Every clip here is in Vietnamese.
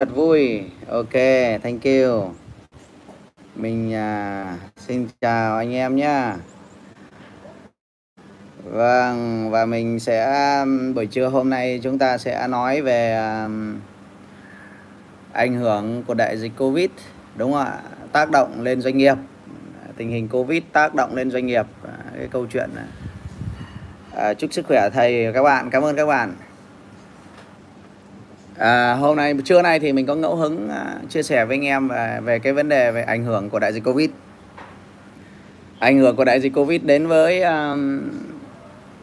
thật vui. Ok thank you. Mình à, xin chào anh em nhé vâng và mình sẽ buổi trưa hôm nay chúng ta sẽ nói về à, ảnh hưởng của đại dịch covid đúng không ạ? Tác động lên doanh nghiệp. Tình hình covid tác động lên doanh nghiệp. Cái câu chuyện này à, chúc sức khỏe thầy các bạn. Cảm ơn các bạn. À, hôm nay trưa nay thì mình có ngẫu hứng à, chia sẻ với anh em về, về cái vấn đề về ảnh hưởng của đại dịch Covid. Ảnh hưởng của đại dịch Covid đến với um,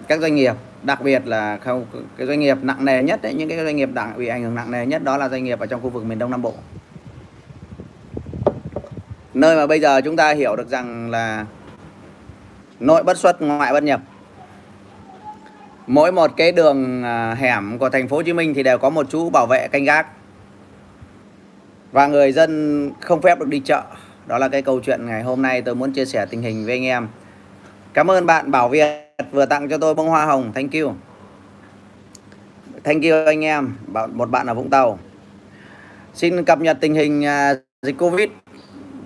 các doanh nghiệp, đặc biệt là không cái doanh nghiệp nặng nề nhất đấy, những cái doanh nghiệp đặng bị ảnh hưởng nặng nề nhất đó là doanh nghiệp ở trong khu vực miền Đông Nam Bộ. Nơi mà bây giờ chúng ta hiểu được rằng là nội bất xuất ngoại bất nhập mỗi một cái đường à, hẻm của thành phố Hồ Chí Minh thì đều có một chú bảo vệ canh gác. Và người dân không phép được đi chợ. Đó là cái câu chuyện ngày hôm nay tôi muốn chia sẻ tình hình với anh em. Cảm ơn bạn Bảo Việt vừa tặng cho tôi bông hoa hồng. Thank you. Thank you anh em. Một bạn ở Vũng Tàu. Xin cập nhật tình hình à, dịch Covid.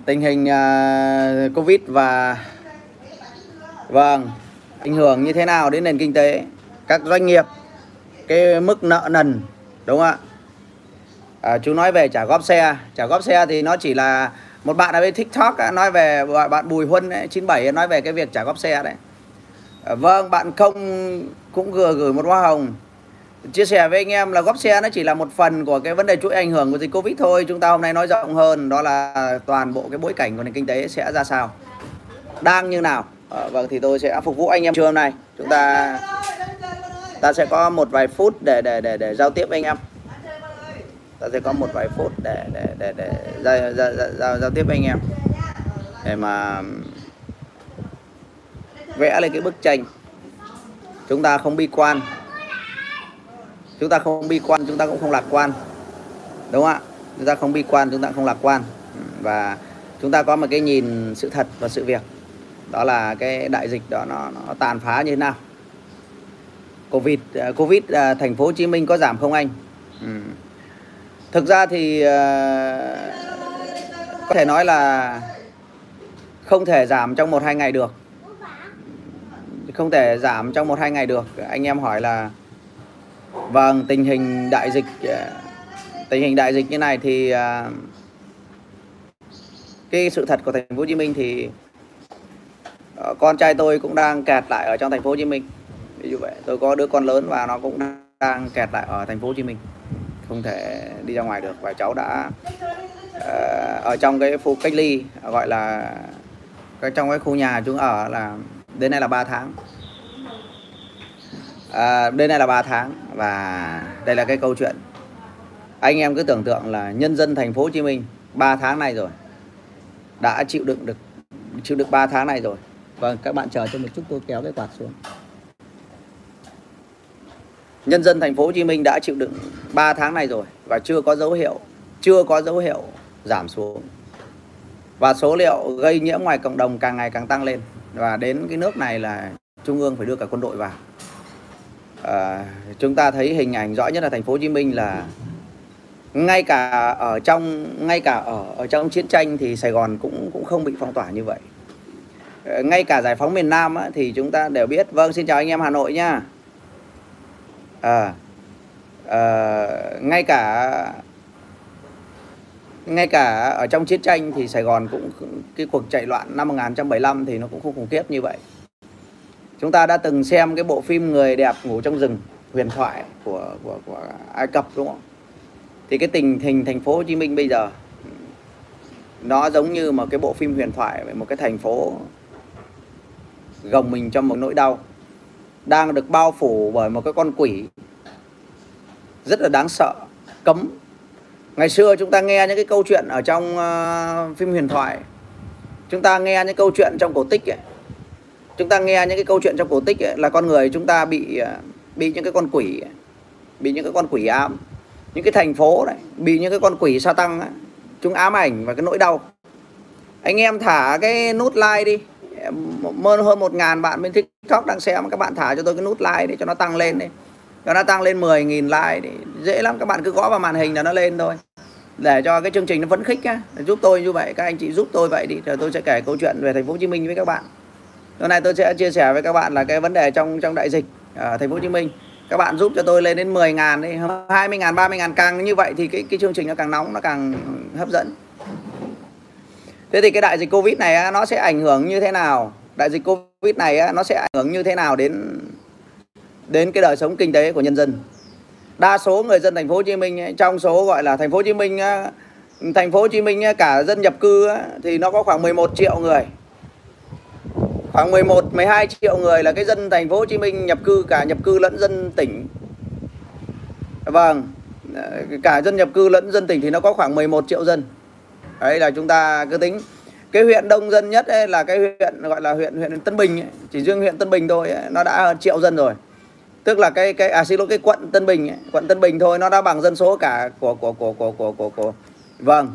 Tình hình à, Covid và vâng ảnh hưởng như thế nào đến nền kinh tế? Các doanh nghiệp cái mức nợ nần đúng không ạ? À, chú nói về trả góp xe. Trả góp xe thì nó chỉ là một bạn ở bên tiktok nói về bạn bùi huân ấy, 97 nói về cái việc trả góp xe đấy. À, vâng bạn không cũng vừa gửi một hoa hồng. Chia sẻ với anh em là góp xe nó chỉ là một phần của cái vấn đề chuỗi ảnh hưởng của dịch covid thôi. Chúng ta hôm nay nói rộng hơn đó là toàn bộ cái bối cảnh của nền kinh tế sẽ ra sao. Đang như nào? À, vâng thì tôi sẽ phục vụ anh em trưa hôm nay. Chúng ta ta sẽ có một vài phút để để để để giao tiếp với anh em. Ta sẽ có một vài phút để để để để giao giao, giao, giao tiếp với anh em. Để mà vẽ lên cái bức tranh. Chúng ta không bi quan. Chúng ta không bi quan chúng ta cũng không lạc quan. Đúng không ạ? Chúng ta không bi quan chúng ta không lạc quan. Và chúng ta có một cái nhìn sự thật và sự việc. Đó là cái đại dịch đó nó, nó tàn phá như thế nào covid à, covid à, thành phố hồ chí minh có giảm không anh? Ừ. thực ra thì à, có thể nói là không thể giảm trong một hai ngày được. Không thể giảm trong một hai ngày được. Anh em hỏi là vâng tình hình đại dịch à, tình hình đại dịch như này thì à, cái sự thật của thành phố Hồ Chí Minh thì ờ, con trai tôi cũng đang kẹt lại ở trong thành phố Hồ Chí Minh ví dụ vậy tôi có đứa con lớn và nó cũng đang kẹt lại ở thành phố Hồ Chí Minh. Không thể đi ra ngoài được và cháu đã uh, ở trong cái khu cách ly gọi là trong cái khu nhà chúng ở là đến nay là 3 tháng. À, đây này là 3 tháng và đây là cái câu chuyện. Anh em cứ tưởng tượng là nhân dân thành phố Hồ Chí Minh 3 tháng này rồi đã chịu đựng được chịu được 3 tháng này rồi. Vâng các bạn chờ cho một chút tôi kéo cái quạt xuống nhân dân thành phố Hồ Chí Minh đã chịu đựng 3 tháng này rồi và chưa có dấu hiệu chưa có dấu hiệu giảm xuống. Và số liệu gây nhiễm ngoài cộng đồng càng ngày càng tăng lên. Và đến cái nước này là trung ương phải đưa cả quân đội vào. À, chúng ta thấy hình ảnh rõ nhất là thành phố Hồ Chí Minh là ngay cả ở trong ngay cả ở ở trong chiến tranh thì Sài Gòn cũng cũng không bị phong tỏa như vậy. Ờ, ngay cả giải phóng miền Nam á, thì chúng ta đều biết. Vâng xin chào anh em Hà Nội nha à, à, ngay cả ngay cả ở trong chiến tranh thì Sài Gòn cũng cái cuộc chạy loạn năm 1975 thì nó cũng không khủng khiếp như vậy. Chúng ta đã từng xem cái bộ phim người đẹp ngủ trong rừng huyền thoại của của của Ai Cập đúng không? Thì cái tình hình thành phố Hồ Chí Minh bây giờ nó giống như một cái bộ phim huyền thoại về một cái thành phố gồng mình trong một nỗi đau đang được bao phủ bởi một cái con quỷ rất là đáng sợ cấm ngày xưa chúng ta nghe những cái câu chuyện ở trong uh, phim huyền thoại chúng ta nghe những câu chuyện trong cổ tích ấy. chúng ta nghe những cái câu chuyện trong cổ tích ấy, là con người chúng ta bị ờ, bị những cái con quỷ ấy. bị những cái con quỷ ám những cái thành phố này bị những cái con quỷ sa tăng ấy. chúng ám ảnh và cái nỗi đau anh em thả cái nút like đi hơn một ngàn bạn bên tiktok đang xem các bạn thả cho tôi cái nút like để cho nó tăng lên đi cho nó tăng lên 10.000 like thì dễ lắm. Các bạn cứ gõ vào màn hình là nó lên thôi. Để cho cái chương trình nó phấn khích á giúp tôi như vậy, các anh chị giúp tôi vậy đi rồi tôi sẽ kể câu chuyện về thành phố Hồ Chí Minh với các bạn. Hôm nay tôi sẽ chia sẻ với các bạn là cái vấn đề trong trong đại dịch ở thành phố Hồ Chí Minh. Các bạn giúp cho tôi lên đến 10 ngàn đi. 20 ngàn 30 ngàn càng như vậy thì cái cái chương trình nó càng nóng, nó càng hấp dẫn. Thế thì cái đại dịch Covid này nó sẽ ảnh hưởng như thế nào? Đại dịch Covid này nó sẽ ảnh hưởng như thế nào đến đến cái đời sống kinh tế của nhân dân. Đa số người dân thành phố Hồ Chí Minh trong số gọi là thành phố Hồ Chí Minh thành phố Hồ Chí Minh cả dân nhập cư thì nó có khoảng 11 triệu người. Khoảng 11 12 triệu người là cái dân thành phố Hồ Chí Minh nhập cư cả nhập cư lẫn dân tỉnh. Vâng cả dân nhập cư lẫn dân tỉnh thì nó có khoảng 11 triệu dân. Đấy là chúng ta cứ tính. Cái huyện đông dân nhất ấy là cái huyện gọi là huyện huyện Tân Bình ấy. chỉ riêng huyện Tân Bình thôi ấy, nó đã triệu dân rồi tức là cái cái à xin lỗi cái quận Tân Bình ấy. quận Tân Bình thôi nó đã bằng dân số cả của của của của của của, của. Vâng.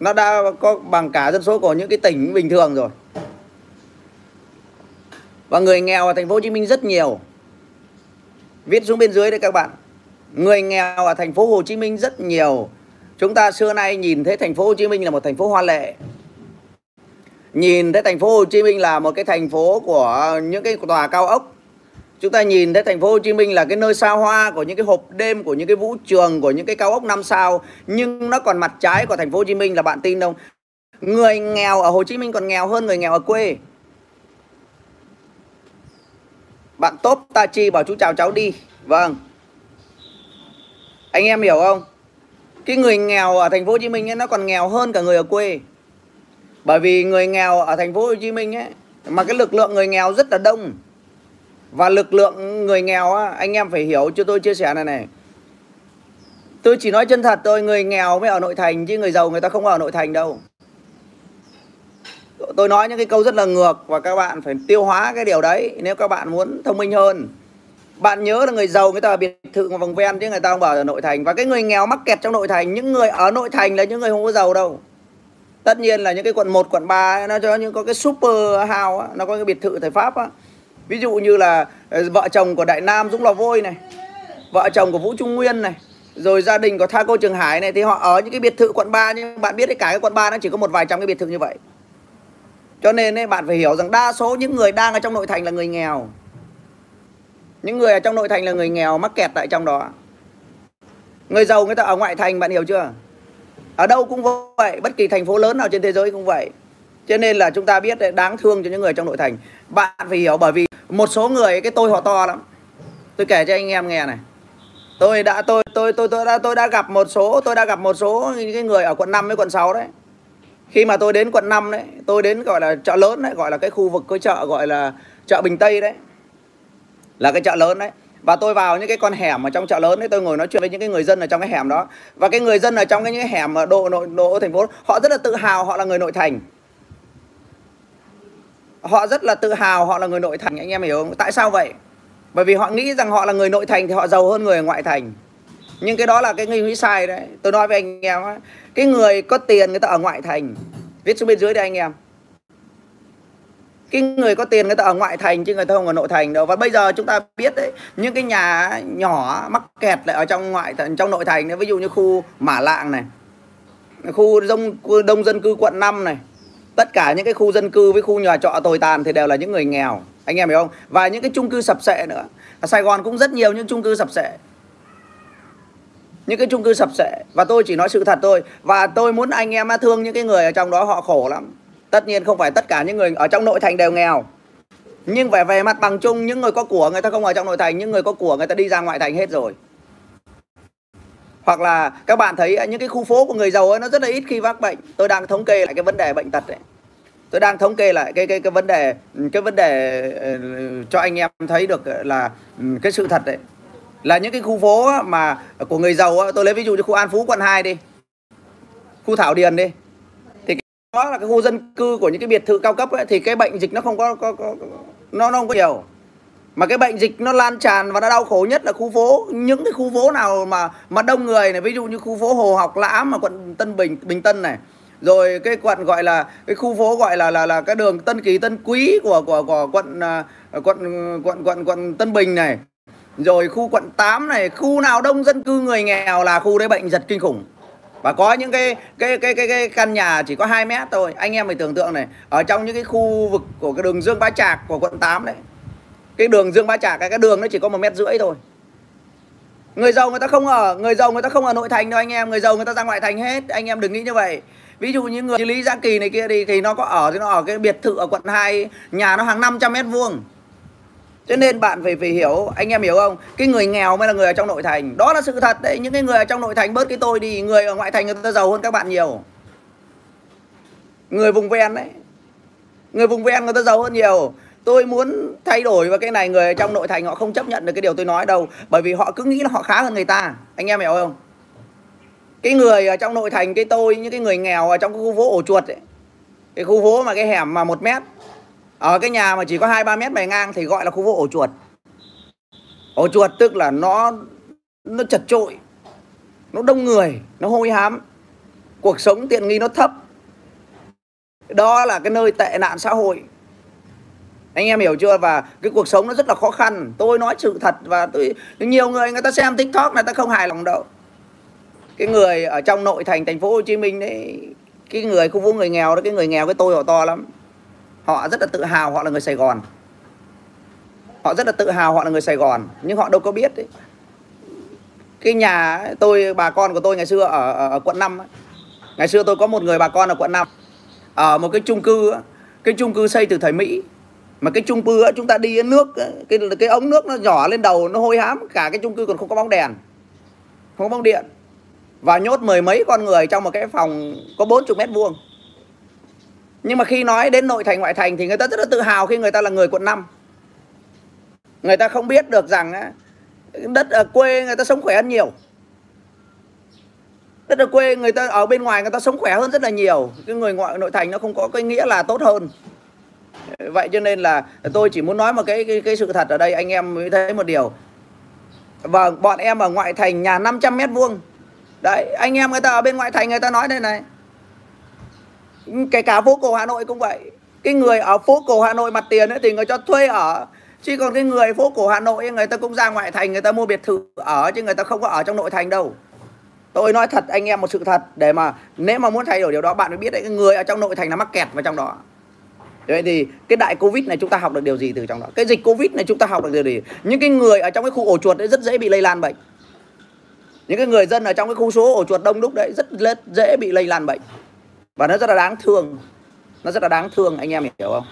Nó đã có bằng cả dân số của những cái tỉnh bình thường rồi. Và người nghèo ở thành phố Hồ Chí Minh rất nhiều. Viết xuống bên dưới đấy các bạn. Người nghèo ở thành phố Hồ Chí Minh rất nhiều. Chúng ta xưa nay nhìn thấy thành phố Hồ Chí Minh là một thành phố hoa lệ. Nhìn thấy thành phố Hồ Chí Minh là một cái thành phố của những cái tòa cao ốc chúng ta nhìn thấy thành phố Hồ Chí Minh là cái nơi xa hoa của những cái hộp đêm của những cái vũ trường của những cái cao ốc năm sao. Nhưng nó còn mặt trái của thành phố Hồ Chí Minh là bạn tin không? Người nghèo ở Hồ Chí Minh còn nghèo hơn người nghèo ở quê. Bạn tốt ta chi bảo chú chào cháu đi. Vâng. Anh em hiểu không? Cái người nghèo ở thành phố Hồ Chí Minh ấy, nó còn nghèo hơn cả người ở quê. Bởi vì người nghèo ở thành phố Hồ Chí Minh ấy mà cái lực lượng người nghèo rất là đông và lực lượng người nghèo á, anh em phải hiểu cho tôi chia sẻ này này. Tôi chỉ nói chân thật tôi người nghèo mới ở nội thành chứ người giàu người ta không ở nội thành đâu. Tôi nói những cái câu rất là ngược và các bạn phải tiêu hóa cái điều đấy nếu các bạn muốn thông minh hơn. Bạn nhớ là người giàu người ta ở biệt thự vòng ven chứ người ta không ở nội thành. Và cái người nghèo mắc kẹt trong nội thành những người ở nội thành là những người không có giàu đâu. Tất nhiên là những cái quận 1, quận 3 nó cho những có cái super house nó có cái biệt thự thời Pháp á ví dụ như là ờ, vợ chồng của Đại Nam Dũng Lò Vôi này vợ chồng của Vũ Trung Nguyên này rồi gia đình của Tha Cô Trường Hải này thì họ ở những cái biệt thự quận 3 nhưng bạn biết đấy cả cái quận 3 nó chỉ có một vài trăm cái biệt thự như vậy. Cho nên ấy, bạn phải hiểu rằng đa số những người đang ở trong nội thành là người nghèo. Những người ở trong nội thành là người nghèo mắc kẹt tại trong đó. Người giàu người ta ở ngoại thành bạn hiểu chưa? Ở đâu cũng vậy bất kỳ thành phố lớn nào trên thế giới cũng vậy cho nên là chúng ta biết đáng thương cho những người trong nội thành. Bạn phải hiểu bởi vì một số người, cái tôi họ to lắm. Tôi kể cho anh em nghe này. Tôi đã, tôi tôi tôi tôi đã tôi đã gặp một số, tôi đã gặp một số những cái người ở quận 5 với quận 6 đấy. Khi mà tôi đến quận 5 đấy, tôi đến gọi là chợ lớn đấy, gọi là cái khu vực, cái chợ gọi là chợ Bình Tây đấy. Là cái chợ lớn đấy. Và tôi vào những cái con hẻm ở trong chợ lớn đấy, tôi ngồi nói chuyện với những cái người dân ở trong cái hẻm đó. Và cái người dân ở trong cái, những cái hẻm ở độ nội, độ thành phố, họ rất là tự hào, họ là người nội thành họ rất là tự hào, họ là người nội thành, anh em hiểu không? Tại sao vậy? Bởi vì họ nghĩ rằng họ là người nội thành thì họ giàu hơn người ở ngoại thành. Nhưng cái đó là cái nghi nghĩ sai đấy. Tôi nói với anh em á, cái người có tiền người ta ở ngoại thành, viết xuống bên dưới đây anh em. Cái người có tiền người ta ở ngoại thành chứ người ta không ở nội thành đâu. Và bây giờ chúng ta biết đấy, những cái nhà nhỏ mắc kẹt lại ở trong ngoại thành, trong nội thành đấy, ví dụ như khu Mã Lạng này, khu đông đông dân cư quận 5 này tất cả những cái khu dân cư với khu nhà trọ tồi tàn thì đều là những người nghèo. Anh em hiểu không? Và những cái chung cư sập sệ nữa. Ở Sài Gòn cũng rất nhiều những chung cư sập sệ. Những cái chung cư sập sệ. Và tôi chỉ nói sự thật thôi. Và tôi muốn anh em thương những cái người ở trong đó, họ khổ lắm. Tất nhiên không phải tất cả những người ở trong nội thành đều nghèo. Nhưng về về mặt bằng chung, những người có của người ta không ở trong nội thành, những người có của người ta đi ra ngoại thành hết rồi hoặc là các bạn thấy những cái khu phố của người giàu ấy nó rất là ít khi mắc bệnh. Tôi đang thống kê lại cái vấn đề bệnh tật đấy tôi đang thống kê lại cái cái cái vấn đề cái vấn đề ờ, cho anh em thấy được là ừ, cái sự thật đấy là những cái khu phố mà của người giàu tôi lấy ví dụ như khu An Phú quận 2 đi. Khu Thảo Điền đi. Thì đó là cái khu dân cư của những cái biệt thự cao cấp ấy, thì cái bệnh dịch nó không có, có, có nó, nó không có nhiều mà cái bệnh dịch nó lan tràn và nó đau khổ nhất là khu phố. Những cái khu phố nào mà mà đông người này ví dụ như khu phố Hồ Học Lãm mà quận Tân Bình Bình Tân này. Rồi cái quận gọi là cái khu phố gọi là là là cái đường Tân Kỳ Tân Quý của của của quận à, quận quận quận quận Tân Bình này. Rồi khu quận 8 này khu nào đông dân cư người nghèo là khu đấy bệnh giật kinh khủng. Và có những cái cái cái cái, cái căn nhà chỉ có 2 mét thôi. Anh em mình tưởng tượng này ở trong những cái khu vực của cái đường Dương Bá Trạc của quận 8 đấy cái đường Dương Bá Trạc cái đường nó chỉ có một mét rưỡi thôi. Người giàu người ta không ở, người giàu người ta không ở nội thành đâu anh em. Người giàu người ta ra ngoại thành hết. Anh em đừng nghĩ như vậy. Ví dụ như người như Lý Gia Kỳ này kia thì thì nó có ở thì nó ở cái biệt thự ở quận 2 nhà nó hàng 500 mét vuông. Cho nên bạn phải phải hiểu, anh em hiểu không? Cái người nghèo mới là người ở trong nội thành. Đó là sự thật đấy. Những cái người ở trong nội thành bớt cái tôi đi. Người ở ngoại thành người ta giàu hơn các bạn nhiều. Người vùng ven đấy. Người vùng ven người ta giàu hơn nhiều tôi muốn thay đổi và cái này người trong nội thành họ không chấp nhận được cái điều tôi nói đâu, bởi vì họ cứ nghĩ là họ khá hơn người ta. Anh em hiểu không? Cái người ở trong nội thành, cái tôi, những cái người nghèo ở trong cái khu phố ổ chuột ấy, cái khu phố mà cái hẻm mà một mét, ở cái nhà mà chỉ có hai, ba mét bề ngang thì gọi là khu phố ổ chuột. Ổ chuột tức là nó nó chật trội nó đông người, nó hôi hám, cuộc sống tiện nghi nó thấp. Đó là cái nơi tệ nạn xã hội anh em hiểu chưa? Và cái cuộc sống nó rất là khó khăn. Tôi nói sự thật và tôi nhiều người người ta xem tiktok người ta không hài lòng đâu. Cái người ở trong nội thành thành phố hồ chí minh đấy cái người khu phố người nghèo đó cái người nghèo cái tôi họ to lắm. Họ rất là tự hào họ là người sài gòn. Họ rất là tự hào họ là người sài gòn nhưng họ đâu có biết đấy. Cái nhà tôi bà con của tôi ngày xưa ở, ở, ở quận 5 ngày xưa tôi có một người bà con ở quận 5 ở một cái chung cư cái chung cư xây từ thời Mỹ mà cái chung cư chúng ta đi nước cái cái ống nước nó nhỏ lên đầu, nó hôi hám, cả cái chung cư còn không có bóng đèn, không có bóng điện. Và nhốt mười mấy con người trong một cái phòng có 40 mét vuông. Nhưng mà khi nói đến nội thành, ngoại thành thì người ta rất là tự hào khi người ta là người quận 5 người ta không biết được rằng đất ở quê người ta sống khỏe hơn nhiều. Đất ở quê người ta, ở bên ngoài người ta sống khỏe hơn rất là nhiều. Cái người ngoại, nội thành nó không có cái nghĩa là tốt hơn vậy cho nên là tôi chỉ muốn nói một cái cái, cái sự thật ở đây anh em mới thấy một điều. Và bọn em ở ngoại thành nhà 500 mét vuông. Đấy anh em người ta ở bên ngoại thành người ta nói đây này. Kể cả phố cổ Hà Nội cũng vậy. Cái người ở phố cổ Hà Nội mặt tiền ấy thì người cho thuê ở. Chứ còn cái người phố cổ Hà Nội người ta cũng ra ngoại thành người ta mua biệt thự ở chứ người ta không có ở trong nội thành đâu. Tôi nói thật anh em một sự thật để mà nếu mà muốn thay đổi điều đó bạn phải biết đấy người ở trong nội thành là mắc kẹt vào trong đó vậy thì cái đại covid này chúng ta học được điều gì từ trong đó? Cái dịch covid này chúng ta học được điều gì? Những cái người ở trong cái khu ổ chuột đấy rất dễ bị lây lan bệnh. Những cái người dân ở trong cái khu số ổ chuột đông đúc đấy rất dễ bị lây lan bệnh. Và nó rất là đáng thương. Nó rất là đáng thương, anh em hiểu không?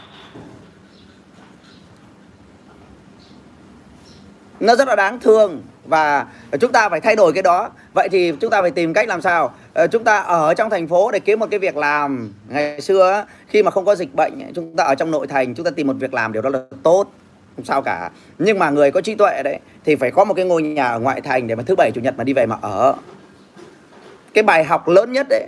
Nó rất là đáng thương và chúng ta phải thay đổi cái đó. Vậy thì chúng ta phải tìm cách làm sao? Ờ, chúng ta ở trong thành phố để kiếm một cái việc làm. Ngày xưa khi mà không có dịch bệnh chúng ta ở trong nội thành chúng ta tìm một việc làm điều đó là tốt. Không sao cả. Nhưng mà người có trí tuệ đấy thì phải có một cái ngôi nhà ở ngoại thành để mà thứ bảy chủ nhật mà đi về mà ở. Cái bài học lớn nhất đấy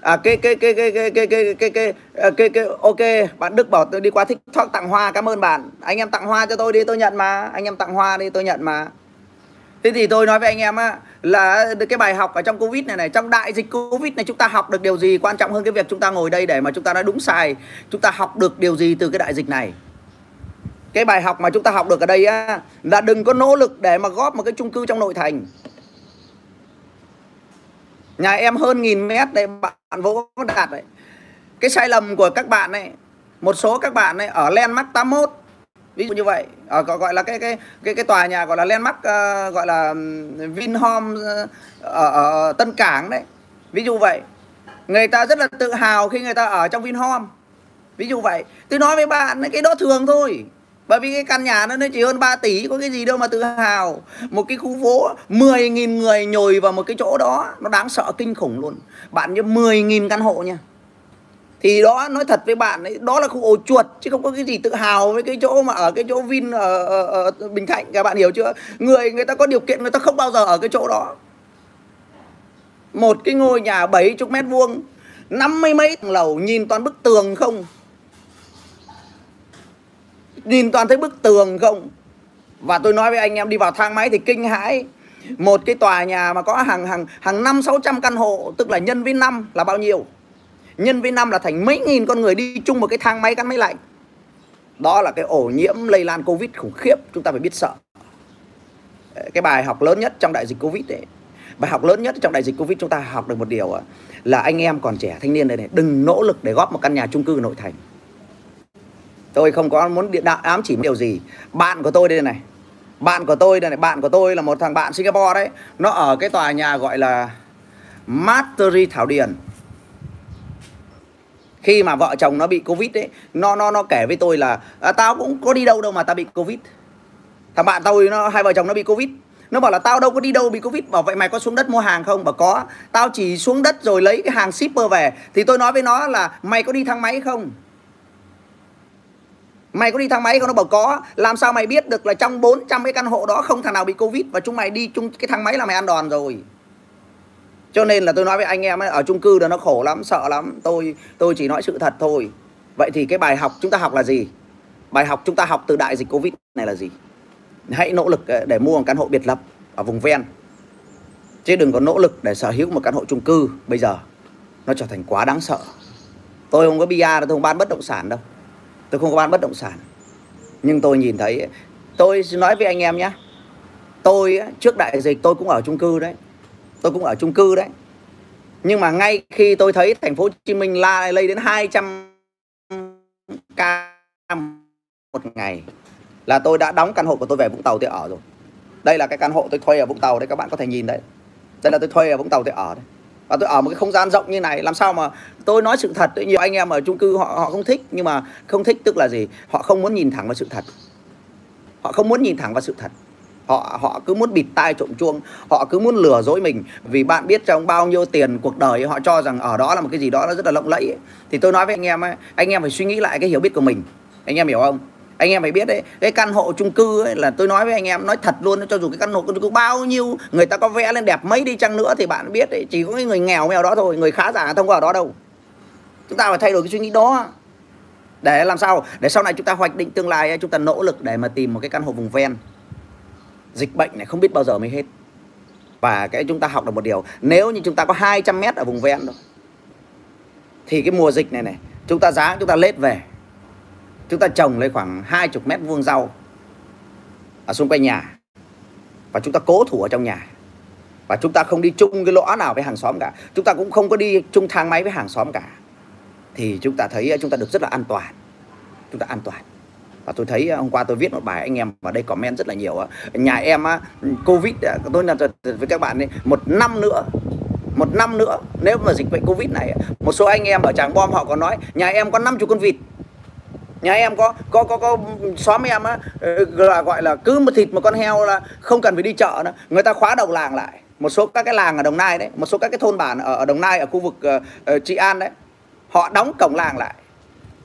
à, cái cái cái cái cái cái cái cái cái à, cái cái ok bạn Đức bảo tôi đi qua TikTok tặng hoa cảm ơn bạn. Anh em tặng hoa cho tôi đi tôi nhận mà. Anh em tặng hoa đi tôi nhận mà thế thì tôi nói với anh em á, là cái bài học ở trong covid này này, trong đại dịch covid này chúng ta học được điều gì? Quan trọng hơn cái việc chúng ta ngồi đây để mà chúng ta nói đúng sai, chúng ta học được điều gì từ cái đại dịch này? Cái bài học mà chúng ta học được ở đây á, là đừng có nỗ lực để mà góp một cái chung cư trong nội thành. Nhà em hơn nghìn mét đấy, bạn vũ đạt đấy. Cái sai lầm của các bạn này một số các bạn ấy ở landmark 81 ví dụ như vậy. À, ở gọi là cái cái cái cái tòa nhà gọi là landmark uh, gọi là Vinhome uh, ở, ở Tân Cảng đấy. Ví dụ vậy. Người ta rất là tự hào khi người ta ở trong Vinhome. Ví dụ vậy. Tôi nói với bạn cái đó thường thôi. Bởi vì cái căn nhà nó chỉ hơn 3 tỷ có cái gì đâu mà tự hào. Một cái khu phố 10.000 người nhồi vào một cái chỗ đó nó đáng sợ kinh khủng luôn. Bạn như 10.000 căn hộ nha thì đó nói thật với bạn ấy đó là khu ổ chuột chứ không có cái gì tự hào với cái chỗ mà ở cái chỗ Vin ở, ở, ở Bình Thạnh các bạn hiểu chưa? Người người ta có điều kiện người ta không bao giờ ở cái chỗ đó. Một cái ngôi nhà 70 mét vuông năm mươi mấy tầng lầu nhìn toàn bức tường không? Nhìn toàn thấy bức tường không? Và tôi nói với anh em đi vào thang máy thì kinh hãi. Một cái tòa nhà mà có hàng hàng hàng năm sáu trăm căn hộ tức là nhân với năm là bao nhiêu? Nhân với năm là thành mấy nghìn con người đi chung một cái thang máy gắn máy lạnh. Đó là cái ổ nhiễm lây lan covid khủng khiếp, chúng ta phải biết sợ. Cái bài học lớn nhất trong đại dịch covid đấy bài học lớn nhất trong đại dịch covid chúng ta học được một điều là anh em còn trẻ, thanh niên đây này, đừng nỗ lực để góp một căn nhà chung cư nội thành. Tôi không có muốn điện đạo ám chỉ một điều gì. Bạn của tôi đây này, bạn của tôi đây này, bạn của tôi là một thằng bạn Singapore đấy. Nó ở cái tòa nhà gọi là Mastery Thảo Điền khi mà vợ chồng nó bị covid ấy nó nó nó kể với tôi là à, tao cũng có đi đâu đâu mà tao bị covid. Thằng bạn tôi nó hai vợ chồng nó bị covid. Nó bảo là tao đâu có đi đâu bị covid bảo vậy mày có xuống đất mua hàng không? Bảo có tao chỉ xuống đất rồi lấy cái hàng shipper về. Thì tôi nói với nó là mày có đi thang máy không? Mày có đi thang máy không? Nó bảo có Làm sao mày biết được là trong 400 cái căn hộ đó Không thằng nào bị Covid Và chúng mày đi chung cái thang máy là mày ăn đòn rồi. Cho nên là tôi nói với anh em ấy, Ở chung cư đó nó khổ lắm, sợ lắm. Tôi tôi chỉ nói sự thật thôi. Vậy thì cái bài học chúng ta học là gì? Bài học chúng ta học từ đại dịch Covid này là gì? Hãy nỗ lực ờ, để mua một căn hộ biệt lập Ở vùng ven. Chứ đừng có nỗ lực để sở hữu một căn hộ chung cư Bây giờ. Nó trở thành quá đáng sợ. Tôi không có bia tôi không bán bất động sản đâu. Tôi không có bán bất động sản. Nhưng tôi nhìn thấy tôi nói với anh em nhé tôi trước đại dịch tôi cũng ở chung cư đấy tôi cũng ở chung cư đấy. Nhưng mà ngay khi tôi thấy thành phố Hồ Chí Minh la lây đến 200 ca một ngày là tôi đã đóng căn hộ của tôi về Vũng Tàu tôi ở rồi. Đây là cái căn hộ tôi thuê ở Vũng Tàu đấy, các bạn có thể nhìn đấy. Đây là tôi thuê ở Vũng Tàu tôi ở đấy. Và tôi ở một cái không gian rộng như này, làm sao mà tôi nói sự thật nhiều anh em ở chung cư họ họ không thích, nhưng mà không thích tức là gì? Họ không muốn nhìn thẳng vào sự thật. Họ không muốn nhìn thẳng vào sự thật họ họ cứ muốn bịt tai trộm chuông họ cứ muốn lừa dối mình. Vì bạn biết trong bao nhiêu tiền cuộc đời họ cho rằng ở đó là một cái gì đó nó rất là lộng lẫy ấy. thì tôi nói với anh em ấy, anh em phải suy nghĩ lại cái hiểu biết của mình. Anh em hiểu không? Anh em phải biết đấy cái căn hộ chung cư ấy là tôi nói với anh em nói thật luôn cho dù cái căn hộ chung cư bao nhiêu người ta có vẽ lên đẹp mấy đi chăng nữa thì bạn biết đấy chỉ có cái người nghèo nghèo đó thôi người khá giả không có ở đó đâu. Chúng ta phải thay đổi cái suy nghĩ đó. Để làm sao? Để sau này chúng ta hoạch định tương lai chúng ta nỗ lực để mà tìm một cái căn hộ vùng ven dịch bệnh này không biết bao giờ mới hết. Và cái chúng ta học được một điều, nếu như chúng ta có 200 mét ở vùng ven thôi thì cái mùa dịch này này, chúng ta giá chúng ta lết về. Chúng ta trồng lên khoảng 20 mét vuông rau ở xung quanh nhà. Và chúng ta cố thủ ở trong nhà. Và chúng ta không đi chung cái lõ nào với hàng xóm cả. Chúng ta cũng không có đi chung thang máy với hàng xóm cả. Thì chúng ta thấy, chúng ta được rất là an toàn. Chúng ta an toàn và tôi thấy à, hôm qua tôi viết một bài anh em vào đây comment rất là nhiều nhà em covid tôi là với các bạn ấy, một năm nữa một năm nữa nếu mà dịch bệnh covid này một số anh em ở tràng bom họ còn nói nhà em có 50 con vịt. Nhà em có có có có xóm em á ờ, là gọi là cứ một thịt một con heo là không cần phải đi chợ nữa. Người ta khóa đầu làng lại. Một số các cái làng ở đồng nai đấy một số các cái thôn bản ở, ở đồng nai ở khu vực uh, trị an đấy họ đóng cổng làng lại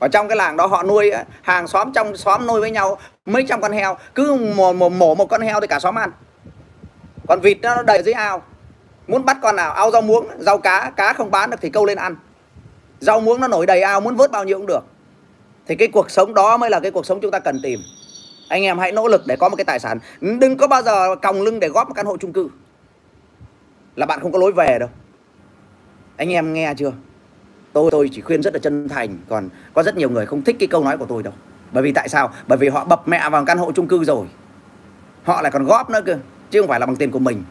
ở trong cái làng đó họ nuôi hàng xóm trong xóm nuôi với nhau mấy trăm con heo cứ mổ, mổ, mổ một con heo thì cả xóm ăn. Còn vịt nó đầy dưới ao muốn bắt con nào ao rau muống rau cá cá không bán được thì câu lên ăn. Rau muống nó nổi đầy ao muốn vớt bao nhiêu cũng được. Thì cái cuộc sống đó mới là cái cuộc sống chúng ta cần tìm. Anh em hãy nỗ lực để có một cái tài sản. Đừng có bao giờ còng lưng để góp một căn hộ chung cư. Là bạn không có lối về đâu. Anh em nghe chưa? Tôi tôi chỉ khuyên rất là chân thành. Còn có rất nhiều người không thích cái câu nói của tôi đâu. Bởi vì tại sao? Bởi vì họ bập mẹ vào căn hộ chung cư rồi. Họ lại còn góp nữa cơ, chứ không phải là bằng tiền của mình.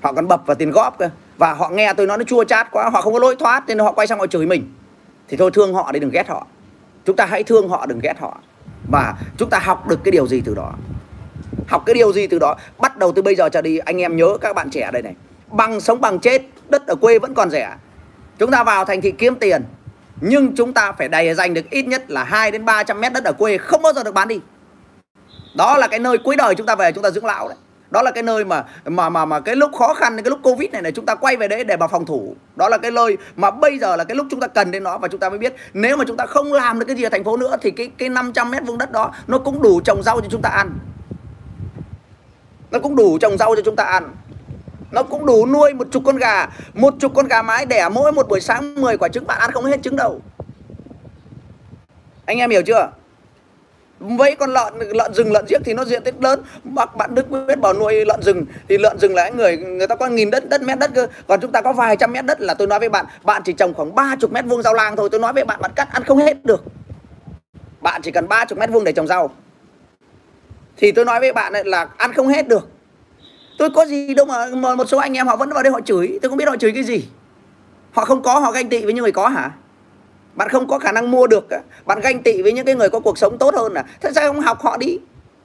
Họ còn bập vào tiền góp cơ. Và họ nghe tôi nói nó chua chát quá, họ không có lối thoát, nên họ quay sang họ chửi mình. Thì thôi, thương họ đi đừng ghét họ. Chúng ta hãy thương họ, đừng ghét họ. Và chúng ta học được cái điều gì từ đó? Học cái điều gì từ đó? Bắt đầu từ bây giờ trở đi, anh em nhớ các bạn trẻ đây này. Bằng sống bằng chết, đất ở quê vẫn còn rẻ chúng ta vào thành thị kiếm tiền, nhưng chúng ta phải đầy dành được ít nhất là 2 đến 300 mét đất ở quê không bao giờ được bán đi. Đó là cái nơi cuối đời chúng ta về, chúng ta dưỡng lão đấy. Đó là cái nơi mà mà mà mà cái lúc khó khăn, cái lúc covid này này, chúng ta quay về đấy để mà phòng thủ. Đó là cái nơi mà bây giờ là cái lúc chúng ta cần đến nó và chúng ta mới biết. Nếu mà chúng ta không làm được cái gì ở thành phố nữa thì cái cái 500 mét vuông đất đó nó cũng đủ trồng rau cho chúng ta ăn. Nó cũng đủ trồng rau cho chúng ta ăn nó cũng đủ nuôi một chục con gà, một chục con gà mái đẻ mỗi một buổi sáng 10 quả trứng, bạn ăn không hết trứng đâu. Anh em hiểu chưa? Vậy con lợn lợn rừng, lợn giếc thì nó diện tích lớn. Bác, bạn đức biết bảo nuôi lợn rừng, thì lợn rừng là người người ta có nghìn đất đất, mét đất cơ. Còn chúng ta có vài trăm mét đất là tôi nói với bạn bạn chỉ trồng khoảng ba chục mét vuông rau lang thôi. Tôi nói với bạn bạn cắt ăn không hết được. Bạn chỉ cần ba chục mét vuông để trồng rau. Thì tôi nói với bạn là ăn không hết được tôi có gì đâu mà, mà một số anh em họ vẫn vào đây họ chửi. Tôi không biết họ chửi cái gì. Họ không có họ ganh tị với những người có hả? Bạn không có khả năng mua được bạn ganh tị với những cái người có cuộc sống tốt hơn à? Thế sao không học họ đi?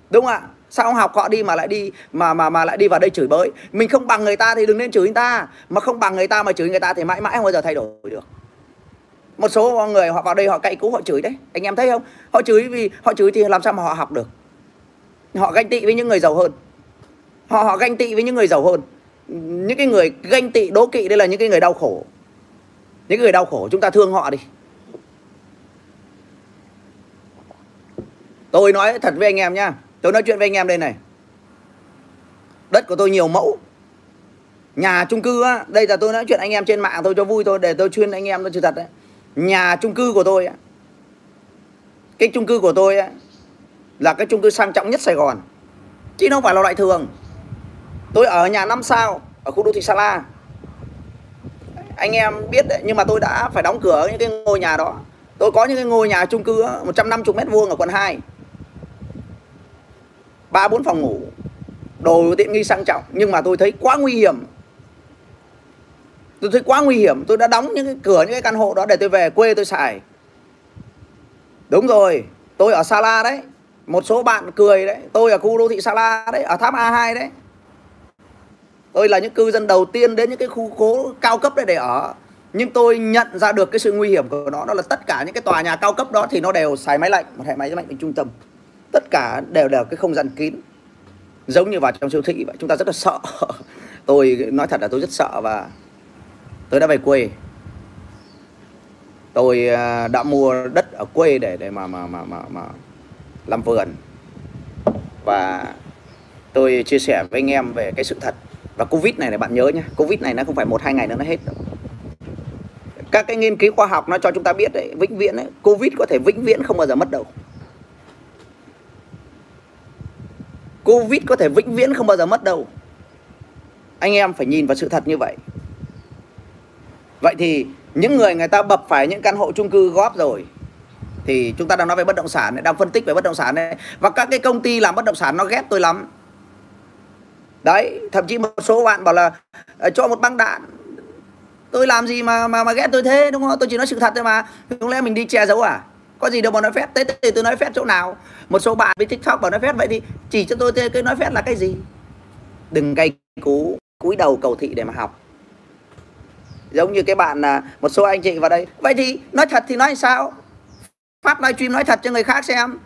Đúng không ạ? Sao không học họ đi mà lại đi mà mà mà lại đi vào đây chửi bới? Mình không bằng người ta thì đừng nên chửi người ta. Mà không bằng người ta mà chửi người ta thì mãi mãi không bao giờ thay đổi được. Một số người họ vào đây họ cậy cú họ chửi đấy. Anh em thấy không? Họ chửi vì họ chửi thì làm sao mà họ học được? Họ ganh tị với những người giàu hơn họ họ ganh tị với những người giàu hơn. Những cái người ganh tị, đố kỵ, đây là những cái người đau khổ. Những người đau khổ, chúng ta thương họ đi. Tôi nói thật với anh em nhá. Tôi nói chuyện với anh em đây này. Đất của tôi nhiều mẫu. Nhà chung cư á, đây là tôi nói chuyện anh em trên mạng tôi cho vui thôi, để tôi chuyên anh em tôi sự thật đấy. Nhà chung cư của tôi á, cái chung cư của tôi á, là cái chung cư sang trọng nhất Sài Gòn. Chứ không phải là loại thường tôi ở nhà năm sao, ở khu đô thị Sa La. Anh em biết đấy, nhưng mà tôi đã phải đóng cửa những cái ngôi nhà đó. Tôi có những cái ngôi nhà chung cư 150 mét vuông ở quận 2 ba, bốn phòng ngủ, đồ tiện nghi sang trọng, nhưng mà tôi thấy quá nguy hiểm. Tôi thấy quá nguy hiểm, tôi đã đóng những cái cửa những cái căn hộ đó để tôi về quê tôi xài. Đúng rồi, tôi ở Sa La đấy. Một số bạn cười đấy, tôi ở khu đô thị Sa La đấy, ở tháp A2 đấy tôi là những cư dân đầu tiên đến những cái khu phố cao cấp đấy để ở. Nhưng tôi nhận ra được cái sự nguy hiểm của nó đó là tất cả những cái tòa nhà cao cấp đó thì nó đều xài máy lạnh một hệ máy lạnh bên trung tâm. Tất cả đều đều cái không gian kín. Giống như vào trong siêu thị vậy chúng ta rất là sợ. Tôi nói thật là tôi rất sợ và tôi đã về quê. Tôi à, đã mua đất ở quê để để mà mà mà mà, mà làm vườn. Và tôi chia sẻ với anh em về cái sự thật và covid này này bạn nhớ nhé covid này nó không phải một hai ngày nữa nó hết đâu. Các cái nghiên cứu khoa học nó cho chúng ta biết đấy vĩnh viễn ấy, covid có thể vĩnh viễn không bao giờ mất đâu. Covid có thể vĩnh viễn không bao giờ mất đâu. Anh em phải nhìn vào sự thật như vậy. Vậy thì những người người ta bập phải những căn hộ chung cư góp rồi thì chúng ta đang nói về bất động sản đang phân tích về bất động sản này. Và các cái công ty làm bất động sản nó ghét tôi lắm đấy, thậm chí một số bạn bảo là ờ, cho một băng đạn. Tôi làm gì mà mà mà ghét tôi thế, đúng không? Tôi chỉ nói sự thật thôi mà. Không lẽ mình đi che giấu à? Có gì đâu mà nói phép. Thế thì tôi nói phép chỗ nào? Một số bạn với tiktok bảo nói phép vậy thì chỉ cho tôi cái nói phép là cái gì? Đừng gây cú, cúi đầu cầu thị để mà học. Giống như cái bạn là một số anh chị vào đây. Vậy thì nói thật thì nói sao? Phát livestream nói thật cho người khác xem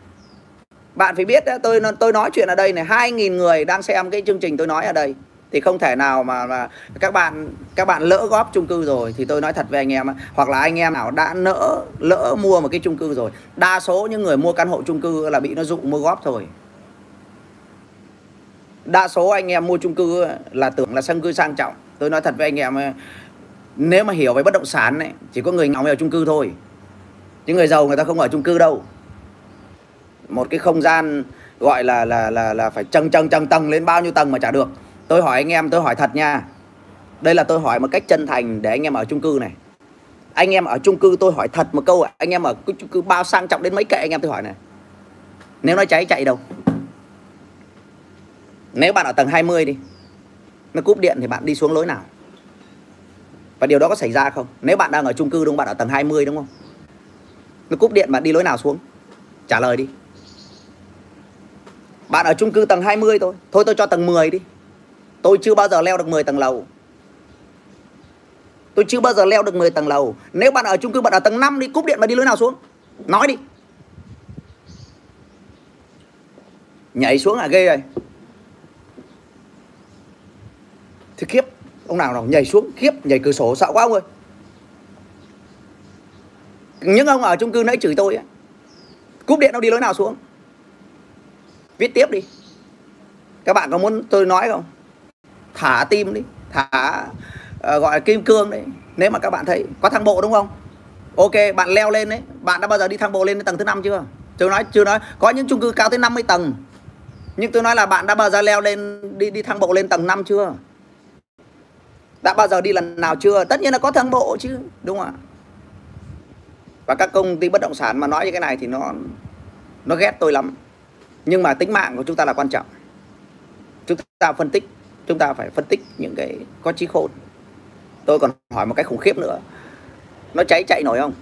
bạn phải biết tôi tôi nói chuyện ở đây này 2.000 người đang xem cái chương trình tôi nói ở đây. Thì không thể nào mà, mà các bạn các bạn lỡ góp chung cư rồi thì tôi nói thật với anh em hoặc là anh em nào đã nỡ lỡ mua một cái chung cư rồi đa số những người mua căn hộ chung cư là bị nó dụ mua góp rồi đa số anh em mua chung cư là tưởng là sân cư sang trọng. Tôi nói thật với anh em nếu mà hiểu về bất động sản này chỉ có người nghèo mới ở chung cư thôi. Những người giàu người ta không ở chung cư đâu một cái không gian gọi là là là là phải chầng chầng chầng tầng lên bao nhiêu tầng mà trả được. Tôi hỏi anh em, tôi hỏi thật nha. Đây là tôi hỏi một cách chân thành để anh em ở chung cư này. Anh em ở chung cư tôi hỏi thật một câu anh em ở chung cư bao sang trọng đến mấy kệ anh em tôi hỏi này. Nếu nó cháy, chạy đâu? Nếu bạn ở tầng 20 đi, nó cúp điện thì bạn đi xuống lối nào? Và điều đó có xảy ra không? Nếu bạn đang ở chung cư đúng không? Bạn ở tầng 20 đúng không? Nó cúp điện bạn đi lối nào xuống? Trả lời đi bạn ở chung cư tầng 20 thôi. Thôi tôi cho tầng 10 đi. Tôi chưa bao giờ leo được 10 tầng lầu. Tôi chưa bao giờ leo được 10 tầng lầu. Nếu bạn ở chung cư bạn ở tầng 5 đi cúp điện mà đi lối nào xuống? Nói đi. Nhảy xuống là ghê rồi. Thì khiếp ông nào nào nhảy xuống khiếp nhảy cửa sổ sợ quá ông ơi. Những ông ở chung cư nãy chửi tôi ấy, cúp điện nó đi lối nào xuống? Viết tiếp đi. Các bạn có muốn tôi nói không? Thả tim đi thả uh, gọi là kim cương đấy nếu mà các bạn thấy có thang bộ đúng không? Ok bạn leo lên đấy. Bạn đã bao giờ đi thang bộ lên đến tầng thứ năm chưa? Tôi nói chưa nói. Có những chung cư cao tới 50 tầng. Nhưng tôi nói là bạn đã bao giờ leo lên đi đi thang bộ lên tầng 5 chưa? Đã bao giờ đi lần nào chưa? Tất nhiên là có thang bộ chứ đúng không ạ? Và các công ty bất động sản mà nói như cái này thì nó nó ghét tôi lắm nhưng mà tính mạng của chúng ta là quan trọng. Chúng ta phân tích, chúng ta phải phân tích những cái có trí khôn. Tôi còn hỏi một cái khủng khiếp nữa. Nó cháy chạy nổi không?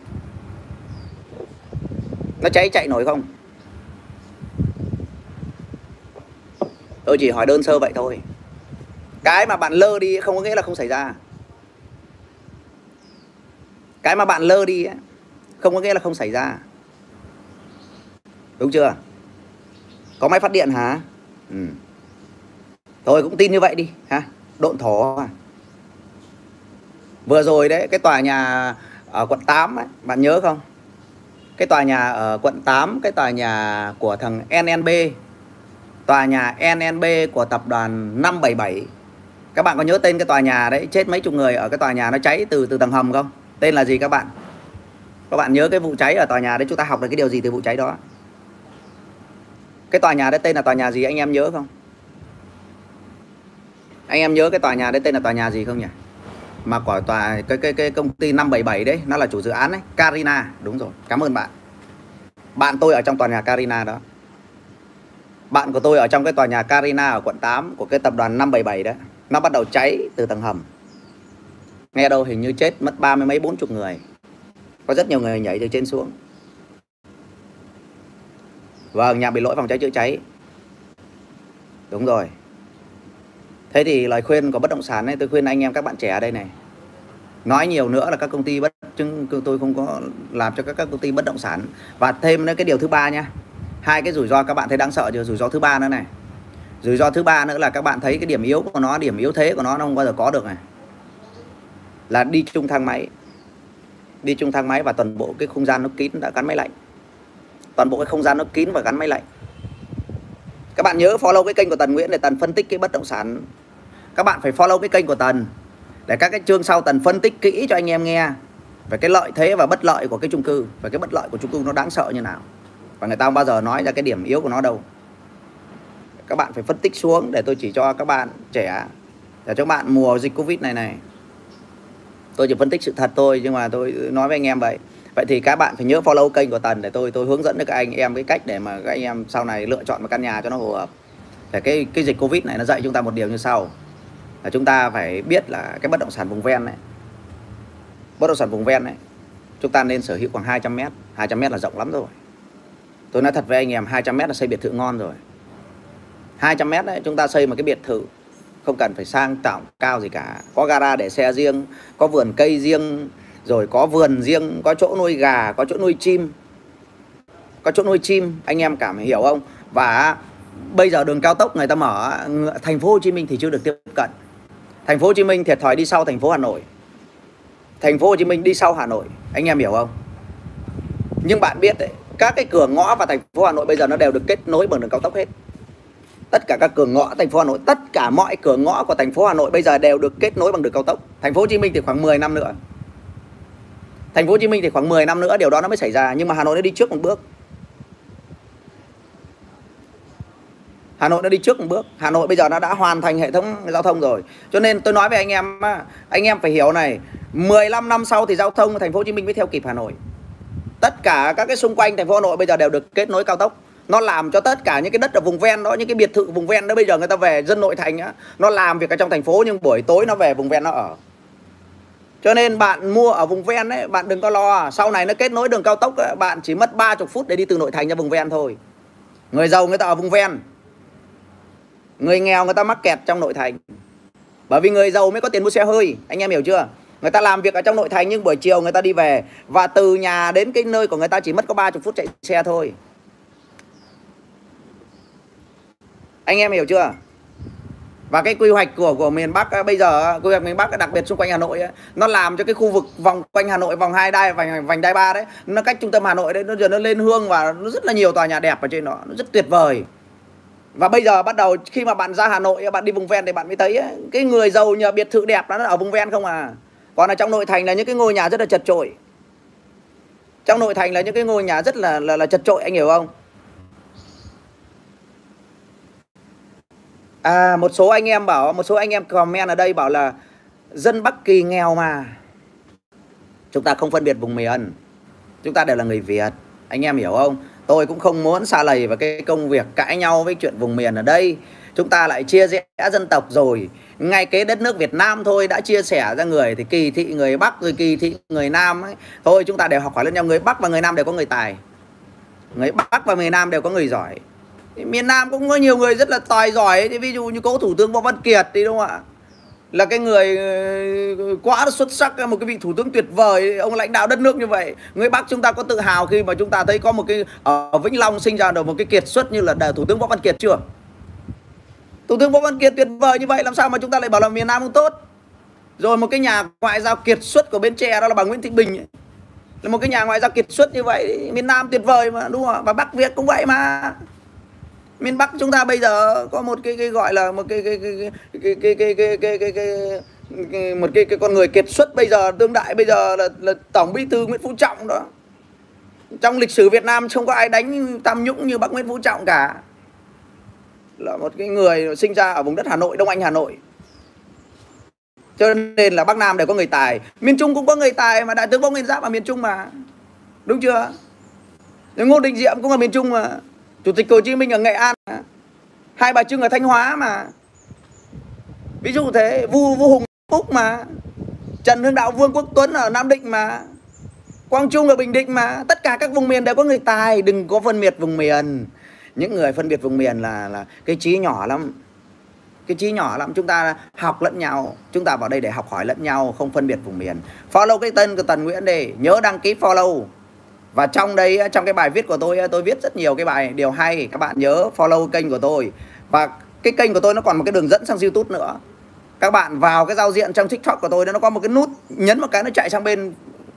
Nó cháy chạy nổi không? Tôi chỉ hỏi đơn sơ vậy thôi. Cái mà bạn lơ đi không có nghĩa là không xảy ra. Cái mà bạn lơ đi không có nghĩa là không xảy ra. Đúng chưa? Có máy phát điện hả? Ừ. tôi cũng tin như vậy đi ha? Độn thổ à? Vừa rồi đấy cái tòa nhà ở quận 8 ấy, bạn nhớ không? Cái tòa nhà ở quận 8 cái tòa nhà của thằng NNB tòa nhà NNB của tập đoàn 577 các bạn có nhớ tên cái tòa nhà đấy chết mấy chục người ở cái tòa nhà nó cháy từ từ tầng hầm không? Tên là gì các bạn? Các bạn nhớ cái vụ cháy ở tòa nhà đấy chúng ta học được cái điều gì từ vụ cháy đó? Cái tòa nhà đấy tên là tòa nhà gì? Anh em nhớ không? Anh em nhớ cái tòa nhà đấy tên là tòa nhà gì không nhỉ? Mà của tòa, cái cái cái công ty 577 đấy, nó là chủ dự án đấy, Carina. Đúng rồi, cảm ơn bạn. Bạn tôi ở trong tòa nhà Carina đó. Bạn của tôi ở trong cái tòa nhà Carina ở quận 8 của cái tập đoàn 577 đấy nó bắt đầu cháy từ tầng hầm. Nghe đâu hình như chết mất ba mươi mấy bốn chục người. Có rất nhiều người nhảy từ trên xuống vâng nhà bị lỗi phòng cháy chữa cháy. Đúng rồi. Thế thì lời khuyên của bất động sản này tôi khuyên anh em các bạn trẻ ở đây này. Nói nhiều nữa là các công ty bất chứng tôi không có làm cho các, các công ty bất động sản. Và thêm nữa cái điều thứ ba nha hai cái rủi ro các bạn thấy đáng sợ chưa rủi ro thứ ba nữa này. Rủi ro thứ ba nữa là các bạn thấy cái điểm yếu của nó điểm yếu thế của nó nó không bao giờ có được này. Là đi chung thang máy. Đi chung thang máy và toàn bộ cái không gian nó kín đã gắn máy lạnh toàn bộ cái không gian nó kín và gắn máy lạnh. Các bạn nhớ follow cái kênh của Tần Nguyễn để Tần phân tích cái bất động sản. Các bạn phải follow cái kênh của Tần để các cái chương sau Tần phân tích kỹ cho anh em nghe về cái lợi thế và bất lợi của cái chung cư, và cái bất lợi của chung cư nó đáng sợ như nào. Và người ta không bao giờ nói ra cái điểm yếu của nó đâu. Các bạn phải phân tích xuống để tôi chỉ cho các bạn trẻ, để cho các bạn mùa dịch covid này này. Tôi chỉ phân tích sự thật thôi, nhưng mà tôi nói với anh em vậy vậy thì các bạn phải nhớ follow kênh của tần để tôi tôi hướng dẫn được các anh em cái cách để mà các anh em sau này lựa chọn một căn nhà cho nó phù hợp. Để cái cái dịch covid này nó dạy chúng ta một điều như sau. Là chúng ta phải biết là cái bất động sản vùng ven này bất động sản vùng ven này chúng ta nên sở hữu khoảng 200 mét. 200 mét là rộng lắm rồi. Tôi nói thật với anh em 200 mét là xây biệt thự ngon rồi. 200 mét đấy chúng ta xây một cái biệt thự, không cần phải sang trọng cao gì cả. Có gara để xe riêng, có vườn cây riêng rồi có vườn riêng, có chỗ nuôi gà, có chỗ nuôi chim. Có chỗ nuôi chim, anh em cảm hiểu không? Và bây giờ đường cao tốc người ta mở thành phố Hồ Chí Minh thì chưa được tiếp cận. Thành phố Hồ Chí Minh thiệt thòi đi sau thành phố Hà Nội. Thành phố Hồ Chí Minh đi sau Hà Nội, anh em hiểu không? Nhưng bạn biết đấy, các cái cửa ngõ và thành phố Hà Nội bây giờ nó đều được kết nối bằng đường cao tốc hết. Tất cả các cửa ngõ thành phố Hà Nội, tất cả mọi cửa ngõ của thành phố Hà Nội bây giờ đều được kết nối bằng đường cao tốc. Thành phố Hồ Chí Minh thì khoảng 10 năm nữa thành phố Hồ Chí Minh thì khoảng 10 năm nữa, điều đó nó mới xảy ra. Nhưng mà Hà Nội nó đi trước một bước. Hà Nội nó đi trước một bước. Hà Nội bây giờ nó đã hoàn thành hệ thống giao thông rồi. Cho nên tôi nói với anh em anh em phải hiểu này 15 năm sau thì giao thông thành phố Hồ Chí Minh mới theo kịp Hà Nội. Tất cả các cái xung quanh thành phố Hà Nội bây giờ đều được kết nối cao tốc. Nó làm cho tất cả những cái đất ở vùng ven đó, những cái biệt thự vùng ven đó, bây giờ người ta về dân nội thành á, nó làm việc ở trong thành phố, nhưng buổi tối nó về vùng ven nó ở cho nên bạn mua ở vùng ven ấy bạn đừng có lo. Sau này nó kết nối đường cao tốc ấy, bạn chỉ mất 30 phút để đi từ nội thành ra vùng ven thôi. Người giàu người ta ở vùng ven. Người nghèo người ta mắc kẹt trong nội thành. Bởi vì người giàu mới có tiền mua xe hơi anh em hiểu chưa? Người ta làm việc ở trong nội thành nhưng buổi chiều người ta đi về và từ nhà đến cái nơi của người ta chỉ mất có 30 phút chạy xe thôi. Anh em hiểu chưa? Và cái quy hoạch của của miền Bắc à, bây giờ à, quy hoạch miền Bắc đặc biệt xung quanh Hà Nội ấy, nó làm cho cái khu vực vòng quanh Hà Nội vòng hai đai vành vành đai ba đấy nó cách trung tâm Hà Nội đấy nó giờ nó lên hương và nó rất là nhiều tòa nhà đẹp ở trên đó nó rất tuyệt vời. Và bây giờ bắt đầu khi mà bạn ra Hà Nội bạn đi vùng ven thì bạn mới thấy ấy, cái người giàu nhờ biệt thự đẹp nó ở vùng ven không à. Còn ở trong nội thành là những cái ngôi nhà rất là chật chội. Trong nội thành là những cái ngôi nhà rất là là, là chật chội anh hiểu không? À một số anh em bảo, một số anh em comment ở đây bảo là dân Bắc Kỳ nghèo mà. Chúng ta không phân biệt vùng miền. Chúng ta đều là người Việt. Anh em hiểu không? Tôi cũng không muốn xa lầy vào cái công việc cãi nhau với chuyện vùng miền ở đây. Chúng ta lại chia rẽ dân tộc rồi ngay cái đất nước Việt Nam thôi đã chia sẻ ra người thì kỳ thị người Bắc, rồi kỳ thị người Nam ấy. thôi, chúng ta đều học hỏi lẫn nhau người Bắc và người Nam đều có người tài người Bắc và người Nam đều có người giỏi thì miền Nam cũng có nhiều người rất là tài giỏi thì ví dụ như cố thủ tướng Võ Văn Kiệt thì đúng không ạ? Là cái người ờ, quá xuất sắc, một cái vị thủ tướng tuyệt vời ông lãnh đạo đất nước như vậy, người Bắc chúng ta có tự hào khi mà chúng ta thấy có một cái ở Vĩnh Long sinh ra được một cái kiệt xuất như là thủ tướng Võ Văn Kiệt chưa? Thủ tướng Võ Văn Kiệt tuyệt vời như vậy, làm sao mà chúng ta lại bảo là miền Nam không tốt? Rồi một cái nhà ngoại giao kiệt xuất của Bến Tre đó là bà Nguyễn Thị Bình ấy. là một cái nhà ngoại giao kiệt xuất như vậy, miền Nam tuyệt vời mà, đúng không và Bắc Việt cũng vậy mà miền Bắc chúng ta bây giờ có một cái cái gọi là một cái cái cái cái cái cái cái cái cái cái một cái cái con người kiệt xuất bây giờ tương đại bây giờ là, là tổng bí thư Nguyễn Phú Trọng đó trong lịch sử Việt Nam không có ai đánh tham nhũng như bác Nguyễn Phú Trọng cả là một cái người sinh ra ở vùng đất Hà Nội Đông Anh Hà Nội cho nên là Bắc Nam đều có người tài miền Trung cũng có người tài mà đại tướng Võ Nguyên Giáp ở miền Trung mà đúng chưa Ngô Đình Diệm cũng ở miền Trung mà Chủ tịch Hồ Chí Minh ở Nghệ An mà. Hai Bà Trưng ở Thanh Hóa mà. Ví dụ thế, Vu Vu Hùng Phúc mà. Trần Hưng Đạo, Vương Quốc Tuấn ở Nam Định mà. Quang Trung ở Bình Định mà. Tất cả các vùng miền đều có người tài. Đừng có phân biệt vùng miền. Những người phân biệt vùng miền là là cái trí nhỏ lắm. Cái trí nhỏ lắm. Chúng ta học lẫn nhau. Chúng ta vào đây để học hỏi lẫn nhau, không phân biệt vùng miền. Follow cái tên của tần nguyễn đi. Nhớ đăng ký follow và trong đây ờ, trong cái bài viết của tôi ờ, tôi viết rất nhiều cái bài điều hay các bạn nhớ follow kênh của tôi. Và cái kênh của tôi nó còn một cái đường dẫn sang youtube nữa. Các bạn vào cái giao diện trong tiktok của tôi nó có một cái nút nhấn một cái nó chạy sang bên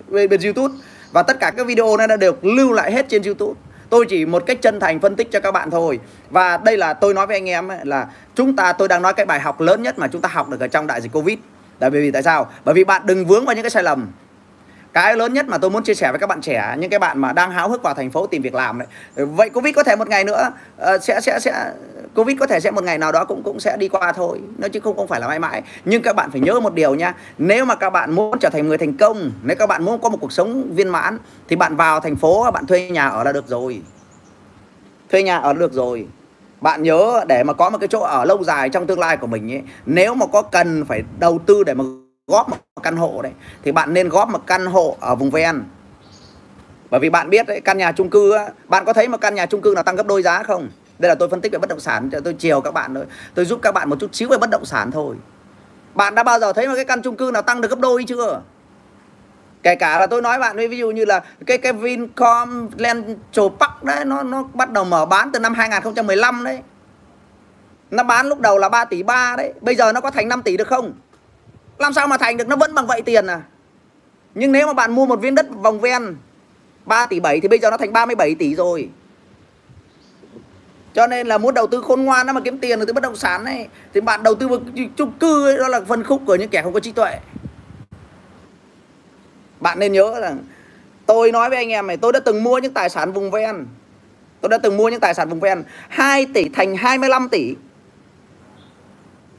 bên, bên youtube. Và tất cả các video này đã đều lưu lại hết trên youtube. Tôi chỉ một cách chân thành phân tích cho các bạn thôi. Và đây là tôi nói với anh em ấy, là chúng ta tôi đang nói cái bài học lớn nhất mà chúng ta học được ở trong đại dịch covid. Là bởi vì tại sao? Bởi vì bạn đừng vướng vào những cái sai lầm cái lớn nhất mà tôi muốn chia sẻ với các bạn trẻ những cái bạn mà đang háo hức vào thành phố tìm việc làm đấy vậy covid có thể một ngày nữa uh, sẽ sẽ sẽ covid có thể sẽ một ngày nào đó cũng cũng sẽ đi qua thôi. Nó chứ không không phải là mãi mãi. Nhưng các bạn phải nhớ một điều nha nếu mà các bạn muốn trở thành người thành công nếu các bạn muốn có một cuộc sống viên mãn thì bạn vào thành phố bạn thuê nhà ở là được rồi. Thuê nhà ở là được rồi. Bạn nhớ để mà có một cái chỗ ở lâu dài trong tương lai của mình ấy nếu mà có cần phải đầu tư để mà góp một căn hộ đấy thì bạn nên góp một căn hộ ở vùng ven. Bởi vì bạn biết đấy căn nhà chung cư á, bạn có thấy một căn nhà chung cư nào tăng gấp đôi giá không? Đây là tôi phân tích về bất động sản tôi chiều các bạn thôi. Tôi giúp các bạn một chút xíu về bất động sản thôi. Bạn đã bao giờ thấy một cái căn chung cư nào tăng được gấp đôi chưa? Kể cả là tôi nói bạn ví dụ như là cái cái Vincom Central Park đấy nó nó bắt đầu mở bán từ năm 2015 đấy. Nó bán lúc đầu là 3 tỷ 3 đấy bây giờ nó có thành 5 tỷ được không? Làm sao mà thành được? Nó vẫn bằng vậy tiền à? Nhưng nếu mà bạn mua một viên đất vòng ven 3 tỷ 7 thì bây giờ nó thành 37 tỷ rồi. Cho nên là muốn đầu tư khôn ngoan nó mà kiếm tiền từ bất động sản này thì bạn đầu tư vào chung cư ấy, đó là phân khúc của những kẻ không có trí tuệ. Bạn nên nhớ rằng tôi nói với anh em này tôi đã từng mua những tài sản vùng ven. Tôi đã từng mua những tài sản vùng ven. 2 tỷ thành 25 tỷ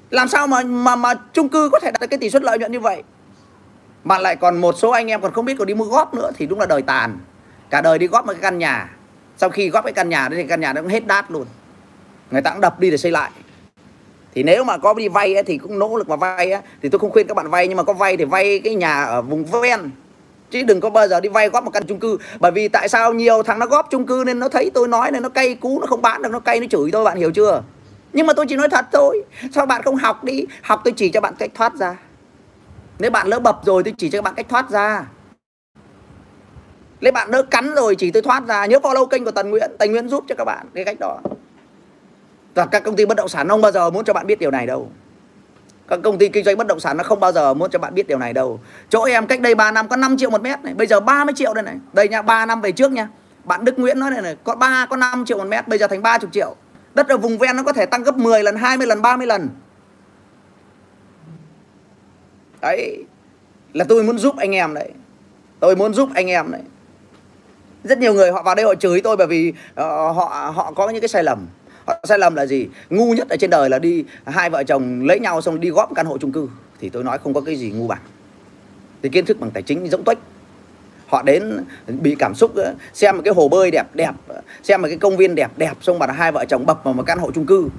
làm sao mà mà mà chung cư có thể đạt được cái tỷ suất lợi nhuận như vậy? Mà lại còn một số anh em còn không biết còn đi mua góp nữa thì đúng là đời tàn. Cả đời đi góp một cái căn nhà. Sau khi góp cái căn nhà đấy thì căn nhà nó cũng hết đát luôn. Người ta cũng đập đi để xây lại. Thì nếu mà có đi vay ấy, thì cũng nỗ lực mà vay ấy, thì tôi không khuyên các bạn vay nhưng mà có vay thì vay cái nhà ở vùng ven. Chứ đừng có bao giờ đi vay góp một căn chung cư. Bởi vì tại sao nhiều thằng nó góp chung cư nên nó thấy tôi nói nên nó cay cú nó không bán được nó cay nó chửi tôi bạn hiểu chưa? Nhưng mà tôi chỉ nói thật thôi. Sao bạn không học đi? Học tôi chỉ cho bạn cách thoát ra. Nếu bạn lỡ bập rồi, tôi chỉ cho bạn cách thoát ra. Nếu bạn lỡ cắn rồi, chỉ tôi thoát ra. Nhớ follow kênh của Tần Nguyễn. Tần Nguyễn giúp cho các bạn cái cách đó. Và các công ty bất động sản không bao giờ muốn cho bạn biết điều này đâu. Các công ty kinh doanh bất động sản nó không bao giờ muốn cho bạn biết điều này đâu. Chỗ em cách đây 3 năm có 5 triệu một mét này. Bây giờ 30 triệu đây này. Đây nha 3 năm về trước nha. Bạn Đức Nguyễn nói này này, có 3 có 5 triệu một mét. Bây giờ thành 30 triệu. Đất ở vùng ven nó có thể tăng gấp 10 lần, 20 lần, 30 lần. Đấy. Là tôi muốn giúp anh em đấy. Tôi muốn giúp anh em đấy. Rất nhiều người họ vào đây họ chửi tôi bởi vì uh, họ họ có những cái sai lầm. Họ sai lầm là gì? Ngu nhất ở trên đời là đi hai vợ chồng lấy nhau xong đi góp căn hộ chung cư. Thì tôi nói không có cái gì ngu bằng. Thì kiến thức bằng tài chính giống tuếch họ đến bị cảm xúc ờ, xem một cái hồ bơi đẹp đẹp xem một cái công viên đẹp đẹp xong mà hai vợ chồng bập vào một căn hộ chung cư.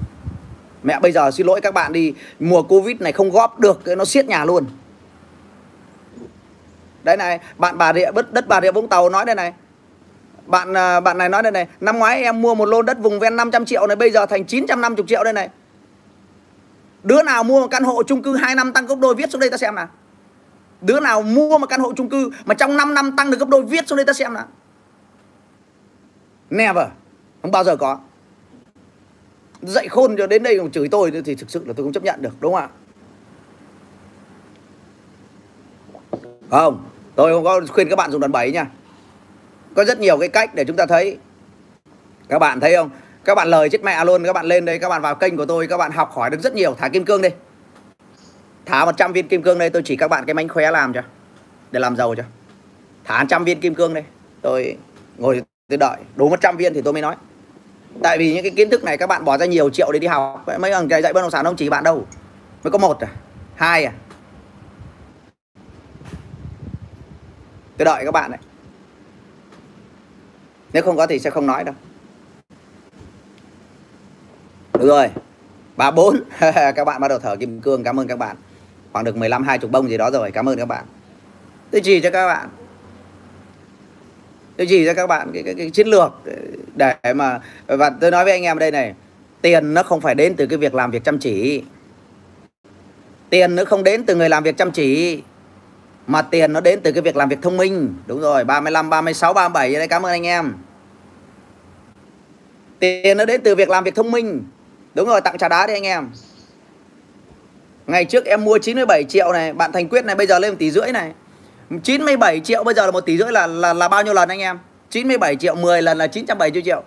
Mẹ bây giờ xin lỗi các bạn đi mùa covid này không góp được nó siết nhà luôn. Đây này bạn bà rịa đất, đất bà rịa vũng tàu nói đây này. Bạn à, bạn này nói đây này năm ngoái em mua một lô đất vùng ven 500 triệu này bây giờ thành 950 triệu đây này. Đứa nào mua một căn hộ chung cư 2 năm tăng gấp đôi viết xuống đây ta xem nào đứa nào mua một căn hộ chung cư mà trong 5 năm tăng được gấp đôi, viết xuống đây ta xem nào. Never. Không bao giờ có. Dạy khôn cho đến đây còn chửi tôi thì thực sự là tôi không chấp nhận được, đúng không ạ? Không, tôi không có khuyên các bạn dùng đòn bẩy nha. Có rất nhiều cái cách để chúng ta thấy. Các bạn thấy không? Các bạn lời chết mẹ luôn, các bạn lên đây, các bạn vào kênh của tôi, các bạn học hỏi được rất nhiều. Thả kim cương đi thả 100 viên kim cương đây, tôi chỉ các bạn cái mánh khóe làm cho, để làm giàu cho. Thả trăm viên kim cương đây, tôi ngồi tôi đợi. Đủ 100 viên thì tôi mới nói. Tại vì những cái kiến thức này các bạn bỏ ra nhiều triệu để đi học. Mấy thằng dạy bất động sản không chỉ bạn đâu? Mới có một à? Hai à? Tôi đợi các bạn đấy nếu không có thì sẽ không nói đâu. Được rồi. Ba bốn. Các bạn bắt đầu thở kim cương. Cảm ơn các bạn khoảng được 15 20 bông gì đó rồi cảm ơn các bạn. Tôi chỉ cho các bạn. Tôi chỉ cho các bạn cái, cái, cái chiến lược để mà và tôi nói với anh em đây này tiền nó không phải đến từ cái việc làm việc chăm chỉ. Tiền nó không đến từ người làm việc chăm chỉ mà tiền nó đến từ cái việc làm việc thông minh. Đúng rồi 35 36 37 đây cảm ơn anh em. Tiền nó đến từ việc làm việc thông minh. Đúng rồi tặng trà đá đi anh em ngày trước em mua 97 triệu này, bạn Thành Quyết này, bây giờ lên một tỷ rưỡi này. 97 triệu bây giờ là một tỷ rưỡi là là là bao nhiêu lần anh em? 97 triệu 10 lần là 970 triệu.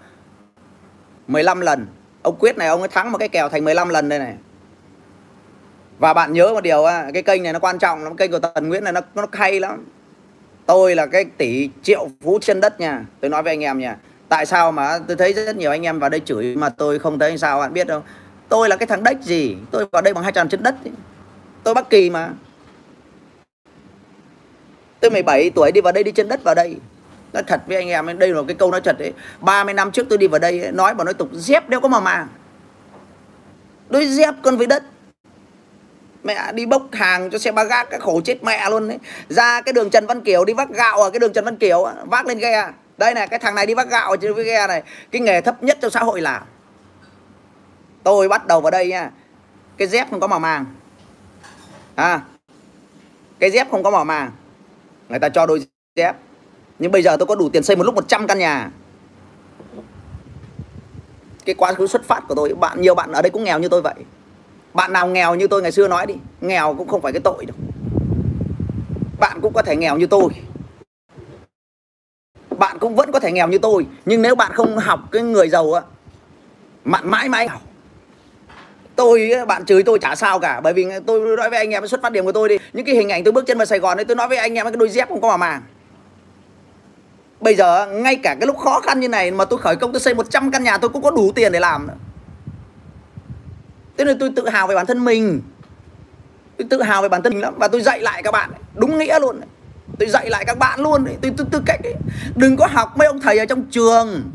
15 lần. Ông Quyết này, ông ấy thắng một cái kèo thành 15 lần đây này. Và bạn nhớ một điều cái kênh này nó quan trọng lắm, kênh của Tần Nguyễn này nó nó hay lắm. Tôi là cái tỷ triệu phú trên đất nha, tôi nói với anh em nha. Tại sao mà tôi thấy rất nhiều anh em vào đây chửi mà tôi không thấy sao, bạn biết không? Tôi là cái thằng đếch gì? Tôi vào đây bằng hai tròn trên đất. Tôi bắc kỳ mà. Tôi 17 tuổi đi vào đây, đi trên đất vào đây. Nói thật với anh em, đây là cái câu nói thật đấy 30 năm trước tôi đi vào đây nói bảo nói tục, dép đeo có mà mà đôi dép con với đất. Mẹ đi bốc hàng cho xe ba gác, cái khổ chết mẹ luôn đấy ra cái đường Trần Văn Kiều, đi vác gạo ở cái đường Trần Văn Kiều vác lên ghe. Đây này cái thằng này đi vác gạo trên cái ghe này. Cái nghề thấp nhất trong xã hội là tôi bắt đầu vào đây nha. Cái dép không có màu màng. À cái dép không có màu màng. Người ta cho đôi dép. Nhưng bây giờ tôi có đủ tiền xây một lúc 100 căn nhà. Cái quá khứ xuất phát của tôi, bạn, nhiều bạn ở đây cũng nghèo như tôi vậy. Bạn nào nghèo như tôi ngày xưa nói đi, nghèo cũng không phải cái tội đâu. Bạn cũng có thể nghèo như tôi. Bạn cũng vẫn có thể nghèo như tôi. Nhưng nếu bạn không học cái người giàu á, bạn mãi mãi nghèo tôi bạn chửi tôi chả sao cả. Bởi vì tôi nói với anh em xuất phát điểm của tôi đi. Những cái hình ảnh tôi bước chân vào Sài Gòn đấy tôi nói với anh em cái đôi dép không có mà màng. Bây giờ ngay cả cái lúc khó khăn như này mà tôi khởi công tôi xây 100 căn nhà tôi cũng có đủ tiền để làm. Nữa. Thế nên tôi tự hào về bản thân mình. Tôi tự hào về bản thân mình lắm. Và tôi dạy lại các bạn. Đúng nghĩa luôn. Tôi dạy lại các bạn luôn. Tôi tư tư cách ấy. Đừng có học mấy ông thầy ở trong trường.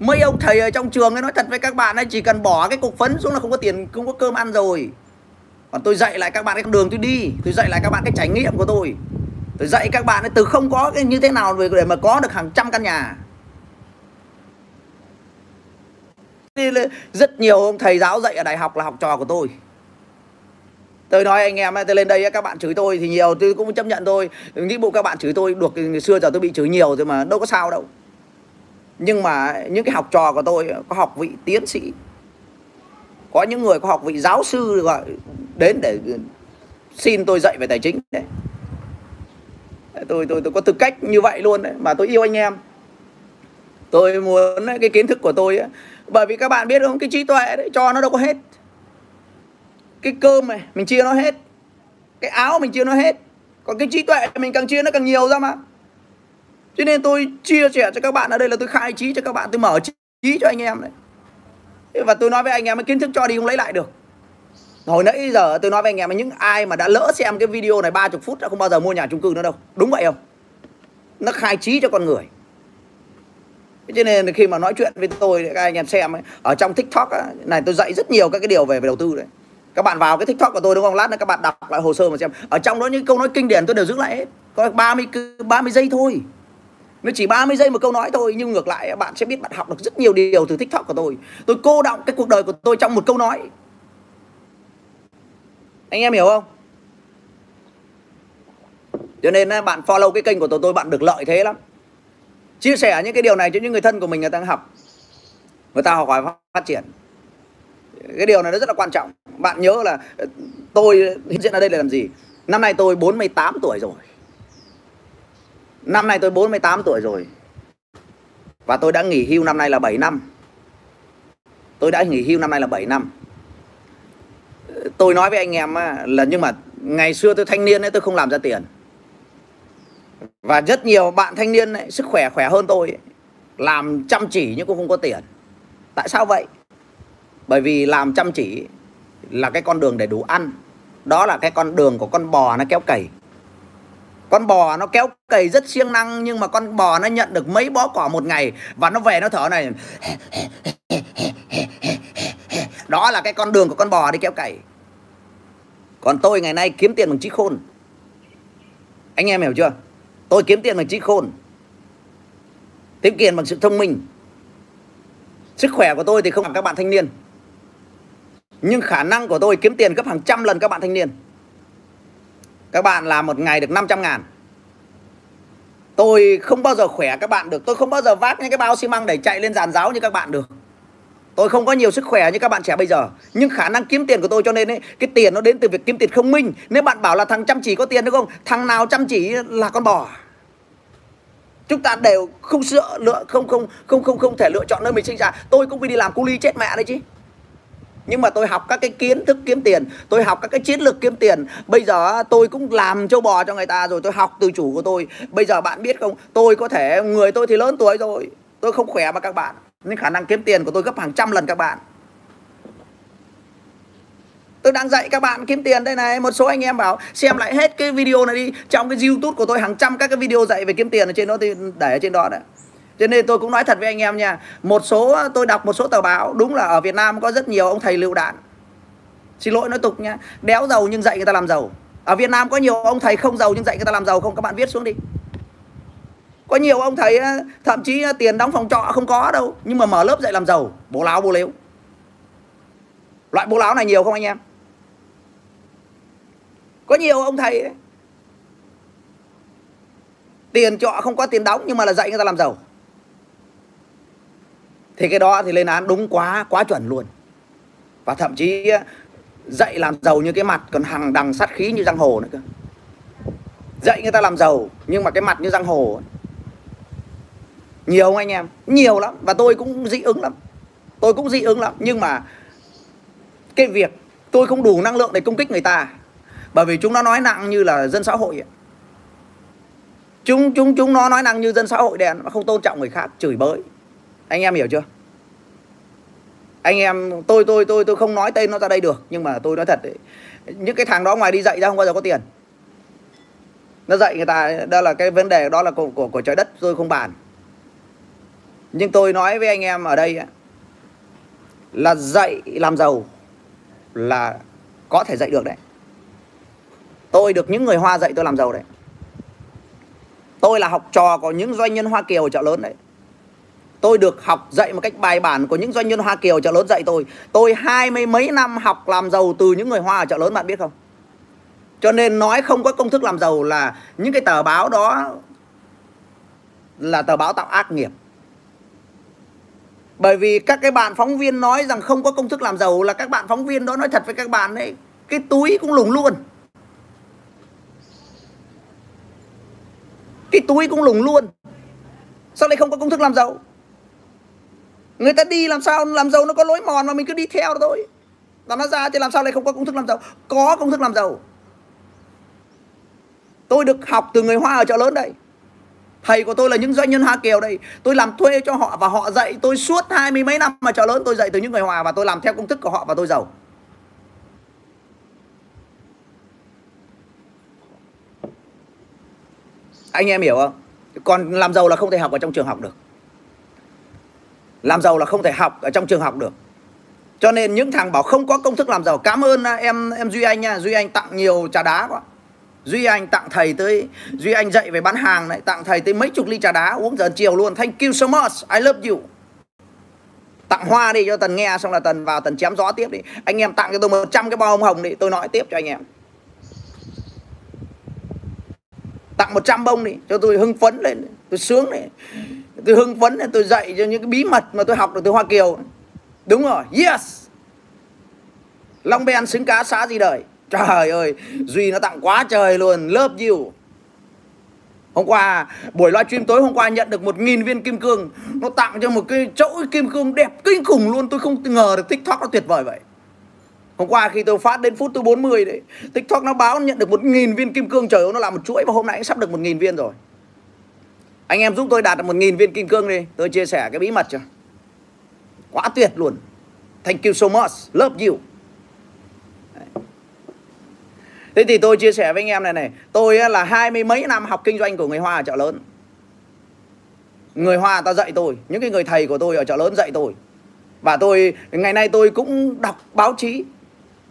Mấy ông thầy ở trong trường ấy nói thật với các bạn ấy, Chỉ cần bỏ cái cục phấn xuống là không có tiền, Không có cơm ăn rồi. Còn tôi dạy lại các bạn cái con đường tôi đi, Tôi dạy lại các bạn cái trải nghiệm của tôi. Tôi dạy các bạn ấy, từ không có cái như thế nào Để mà có được hàng trăm căn nhà. Rất nhiều ông thầy giáo dạy ở đại học là học trò của tôi. Tôi nói anh em tôi lên đây các bạn chửi tôi thì nhiều, tôi cũng chấp nhận tôi nghĩ bộ các bạn chửi tôi, được, ngày xưa giờ tôi bị chửi nhiều rồi mà đâu có sao đâu nhưng mà những cái học trò của tôi có học vị tiến sĩ có những người có học vị giáo sư gọi đến để xin tôi dạy về tài chính đấy. Tôi tôi tôi có tư cách như vậy luôn đấy mà tôi yêu anh em. Tôi muốn cái kiến thức của tôi ấy, bởi vì các bạn biết không cái trí tuệ đấy cho nó đâu có hết. Cái cơm này mình chia nó hết. Cái áo mình chia nó hết. Còn cái trí tuệ mình càng chia nó càng nhiều ra mà cho nên tôi chia sẻ cho các bạn ở đây là tôi khai trí cho các bạn tôi mở trí cho anh em đấy và tôi nói với anh em cái kiến thức cho đi không lấy lại được. Hồi nãy giờ tôi nói với anh em những ai mà đã lỡ xem cái video này 30 phút đã không bao giờ mua nhà chung cư nữa đâu. Đúng vậy không? Nó khai trí cho con người. Cho nên khi mà nói chuyện với tôi các anh em xem ấy, ở trong tiktok ấy, này tôi dạy rất nhiều các cái điều về, về đầu tư đấy. Các bạn vào cái tiktok của tôi đúng không? Lát nữa các bạn đọc lại hồ sơ mà xem. Ở trong đó những câu nói kinh điển tôi đều giữ lại hết. Có 30 30 giây thôi nó chỉ 30 giây một câu nói thôi, nhưng ngược lại, bạn sẽ biết bạn học được rất nhiều điều từ tiktok của tôi. Tôi cô động cái cuộc đời của tôi trong một câu nói. Anh em hiểu không? Cho nên bạn follow cái kênh của tôi tôi, bạn được lợi thế lắm. Chia sẻ những cái điều này cho những người thân của mình người ta học. Người ta học hỏi phát triển. Cái điều này nó rất là quan trọng. Bạn nhớ là ờ, tôi hiện diện ở đây để làm gì? Năm nay tôi 48 tuổi rồi năm nay tôi 48 tuổi rồi. Và tôi đã nghỉ hưu năm nay là 7 năm. Tôi đã nghỉ hưu năm nay là 7 năm. Tôi nói với anh em là nhưng mà ngày xưa tôi thanh niên ấy tôi không làm ra tiền. Và rất nhiều bạn thanh niên ấy, sức khỏe khỏe hơn tôi ấy, làm chăm chỉ nhưng cũng không có tiền. Tại sao vậy? Bởi vì làm chăm chỉ là cái con đường để đủ ăn. Đó là cái con đường của con bò nó kéo cày con bò nó kéo cày rất siêng năng, nhưng mà con bò nó nhận được mấy bó cỏ một ngày và nó về nó thở này. Đó là cái con đường của con bò đi kéo cày còn tôi ngày nay kiếm tiền bằng trí khôn. Anh em hiểu chưa? Tôi kiếm tiền bằng trí khôn. Kiếm tiền bằng sự thông minh. Sức khỏe của tôi thì không bằng các bạn thanh niên. Nhưng khả năng của tôi kiếm tiền gấp hàng trăm lần các bạn thanh niên các bạn làm một ngày được 500 ngàn. Tôi không bao giờ khỏe các bạn được. Tôi không bao giờ vác những cái bao xi măng để chạy lên giàn giáo như các bạn được. Tôi không có nhiều sức khỏe như các bạn trẻ bây giờ. Nhưng khả năng kiếm tiền của tôi cho nên ấy, cái tiền nó đến từ việc kiếm tiền không minh. Nếu bạn bảo là thằng chăm chỉ có tiền đúng không? Thằng nào chăm chỉ là con bò. Chúng ta đều không sợ lựa không không không không không thể lựa chọn nơi mình sinh ra. Tôi cũng vì đi làm cu ly chết mẹ đấy chứ nhưng mà tôi học các cái kiến thức kiếm tiền, tôi học các cái chiến lược kiếm tiền. Bây giờ tôi cũng làm châu bò cho người ta rồi, tôi học từ chủ của tôi. Bây giờ bạn biết không, tôi có thể, người tôi thì lớn tuổi rồi, tôi không khỏe mà các bạn. Nên khả năng kiếm tiền của tôi gấp hàng trăm lần các bạn. Tôi đang dạy các bạn kiếm tiền đây này, một số anh em bảo, xem lại hết cái video này đi. Trong cái youtube của tôi, hàng trăm các cái video dạy về kiếm tiền ở trên đó, thì để ở trên đó đấy cho nên tôi cũng nói thật với anh em nha một số tôi đọc một số tờ báo đúng là ở Việt Nam có rất nhiều ông thầy lựu đạn. Xin lỗi nói tục nha đéo giàu nhưng dạy người ta làm giàu. Ở Việt Nam có nhiều ông thầy không giàu nhưng dạy người ta làm giàu không? Các bạn viết xuống đi. Có nhiều ông thầy ờ, thậm chí ờ, tiền đóng phòng trọ không có đâu nhưng mà mở lớp dạy làm giàu. Bố láo bố lếu. Loại bố láo này nhiều không anh em? Có nhiều ông thầy ấy, tiền trọ không có tiền đóng nhưng mà là dạy người ta làm giàu thì cái đó thì lên án đúng quá quá chuẩn luôn. Và thậm chí dạy làm giàu như cái mặt còn hằng đằng sát khí như giang hồ nữa cơ. Dạy người ta làm giàu, nhưng mà cái mặt như giang hồ nhiều không anh em? Nhiều lắm, và tôi cũng dị ứng lắm. Tôi cũng dị ứng lắm, nhưng mà cái việc tôi không đủ năng lượng để công kích người ta, bởi vì chúng nó nói nặng như là dân xã hội ấy. chúng chúng chúng nó nói nặng như dân xã hội đen mà không tôn trọng người khác, chửi bới anh em hiểu chưa? Anh em tôi tôi tôi tôi không nói tên nó ra đây được nhưng mà tôi nói thật đấy. Những cái thằng đó ngoài đi dạy ra không bao giờ có tiền. Nó dạy người ta đó là cái vấn đề đó là của của, của trái đất tôi không bàn. Nhưng tôi nói với anh em ở đây là dạy làm giàu là có thể dạy được đấy. Tôi được những người hoa dạy tôi làm giàu đấy. Tôi là học trò của những doanh nhân hoa kiều chợ lớn đấy tôi được học dạy một cách bài bản của những doanh nhân Hoa Kiều chợ lớn dạy tôi. Tôi hai mươi mấy năm học làm giàu từ những người Hoa ở chợ lớn bạn biết không? Cho nên nói không có công thức làm giàu là những cái tờ báo đó là tờ báo tạo ác nghiệp. Bởi vì các cái bạn phóng viên nói rằng không có công thức làm giàu là các bạn phóng viên đó nói thật với các bạn đấy, cái túi cũng lủng luôn. Cái túi cũng lủng luôn. Sao lại không có công thức làm giàu? Người ta đi làm sao làm giàu nó có lối mòn mà mình cứ đi theo thôi. Và nó ra thì làm sao lại không có công thức làm giàu? Có công thức làm giàu. Tôi được học từ người hoa ở chợ lớn đây. Thầy của tôi là những doanh nhân hoa kiều đây. Tôi làm thuê cho họ và họ dạy tôi suốt hai mươi mấy năm mà chợ lớn. Tôi dạy từ những người hòa và tôi làm theo công thức của họ và tôi giàu. Anh em hiểu không? Còn làm giàu là không thể học ở trong trường học được làm giàu là không thể học ở trong trường học được. Cho nên những thằng bảo không có công thức làm giàu, cảm ơn à, em em duy anh nha, duy anh tặng nhiều trà đá quá. Duy anh tặng thầy tới, duy anh dạy về bán hàng này, tặng thầy tới mấy chục ly trà đá uống giờ chiều luôn. Thank you so much, i love you. Tặng hoa đi cho tần nghe, xong là tần vào, tần chém gió tiếp đi. Anh em tặng cho tôi 100 cái bao hồng hồng đi, tôi nói tiếp cho anh em. Tặng 100 bông đi, cho tôi hưng phấn lên, tôi sướng này tôi hưng phấn tôi dạy cho những cái bí mật mà tôi học được từ Hoa Kiều. Đúng rồi, yes! Long Ben xứng cá xã gì đời. Trời ơi, Duy nó tặng quá trời luôn. Love you Hôm qua, buổi live stream tối hôm qua nhận được một nghìn viên kim cương. Nó tặng cho một cái chỗ kim cương đẹp kinh khủng luôn. Tôi không ngờ được TikTok nó tuyệt vời vậy. Hôm qua khi tôi phát đến phút thứ 40 đấy, TikTok nó báo nhận được một nghìn viên kim cương. Trời ơi, nó làm một chuỗi và hôm nay sắp được một nghìn viên rồi. Anh em giúp tôi đạt được một nghìn viên kim cương đi. Tôi chia sẻ cái bí mật cho. Quá tuyệt luôn. Thank you so much. Love you. Thế thì tôi chia sẻ với anh em này này. Tôi là hai mươi mấy năm học kinh doanh của người Hoa ở chợ lớn. Người Hoa ta dạy tôi. Những cái người thầy của tôi ở chợ lớn dạy tôi. Và tôi ngày nay tôi cũng đọc báo chí.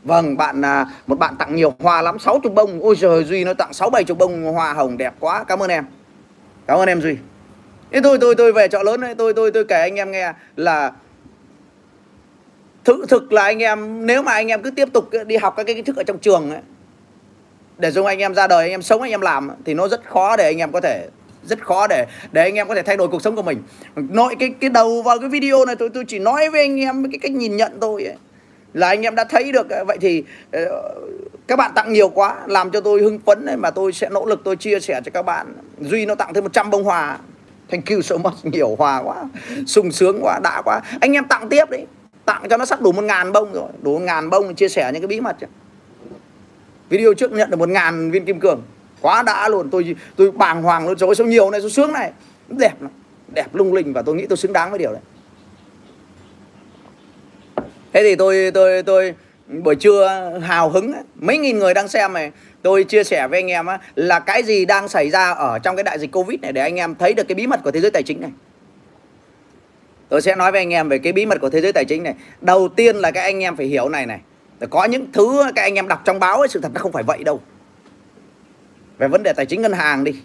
Vâng, bạn à, một bạn tặng nhiều hoa lắm, 60 bông. Ôi trời Duy nó tặng 6 70 bông hoa hồng đẹp quá. Cảm ơn em. Cảm ơn em Duy. Thế tôi tôi tôi về chợ lớn đấy tôi tôi tôi kể anh em nghe là thực thực là anh em, nếu mà anh em cứ tiếp tục đi học các cái kiến thức ở trong trường ấy, để dùng anh em ra đời, anh em sống, anh em làm thì nó rất khó để anh em có thể, rất khó để để anh em có thể thay đổi cuộc sống của mình. Nội cái cái đầu vào cái video này, tôi tôi chỉ nói với anh em cái cách nhìn nhận tôi ấy là anh em đã thấy được ờ, vậy thì ờ, các bạn tặng nhiều quá, làm cho tôi hưng phấn này mà tôi sẽ nỗ lực tôi chia sẻ cho các bạn. Duy nó tặng thêm 100 bông hòa thank you so much, nhiều hòa quá, sung sướng quá, đã quá. Anh em tặng tiếp đi, tặng cho nó sắp đủ một ngàn bông rồi. Đủ một ngàn bông, chia sẻ những cái bí mật chứ. Video trước nhận được một ngàn viên kim cương. Quá đã luôn, tôi tôi bàng hoàng luôn. Rồi số nhiều này số sướng này. Đẹp đẹp lung linh và tôi nghĩ tôi xứng đáng với điều này thế thì tôi tôi tôi buổi trưa hào hứng mấy nghìn người đang xem này tôi chia sẻ với anh em là cái gì đang xảy ra ở trong cái đại dịch covid này để anh em thấy được cái bí mật của thế giới tài chính này. Tôi sẽ nói với anh em về cái bí mật của thế giới tài chính này. Đầu tiên là các anh em phải hiểu này này. Có những thứ các anh em đọc trong báo ấy, sự thật nó không phải vậy đâu. Về vấn đề tài chính ngân hàng đi.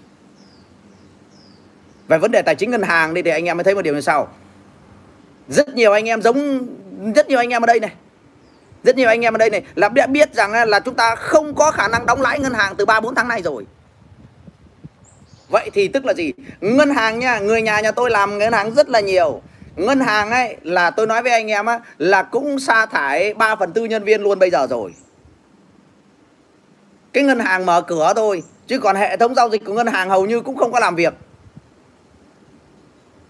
Về vấn đề tài chính ngân hàng đi thì anh em mới thấy một điều như sau. Rất nhiều anh em giống rất nhiều anh em ở đây này rất nhiều anh em ở đây này là đã biết rằng là chúng ta không có khả năng đóng lãi ngân hàng từ 3 4 tháng nay rồi. Vậy thì tức là gì? Ngân hàng nha, người nhà nhà tôi làm ngân hàng rất là nhiều. Ngân hàng ấy là tôi nói với anh em á là cũng sa thải 3 phần tư nhân viên luôn bây giờ rồi. Cái ngân hàng mở cửa thôi, chứ còn hệ thống giao dịch của ngân hàng hầu như cũng không có làm việc.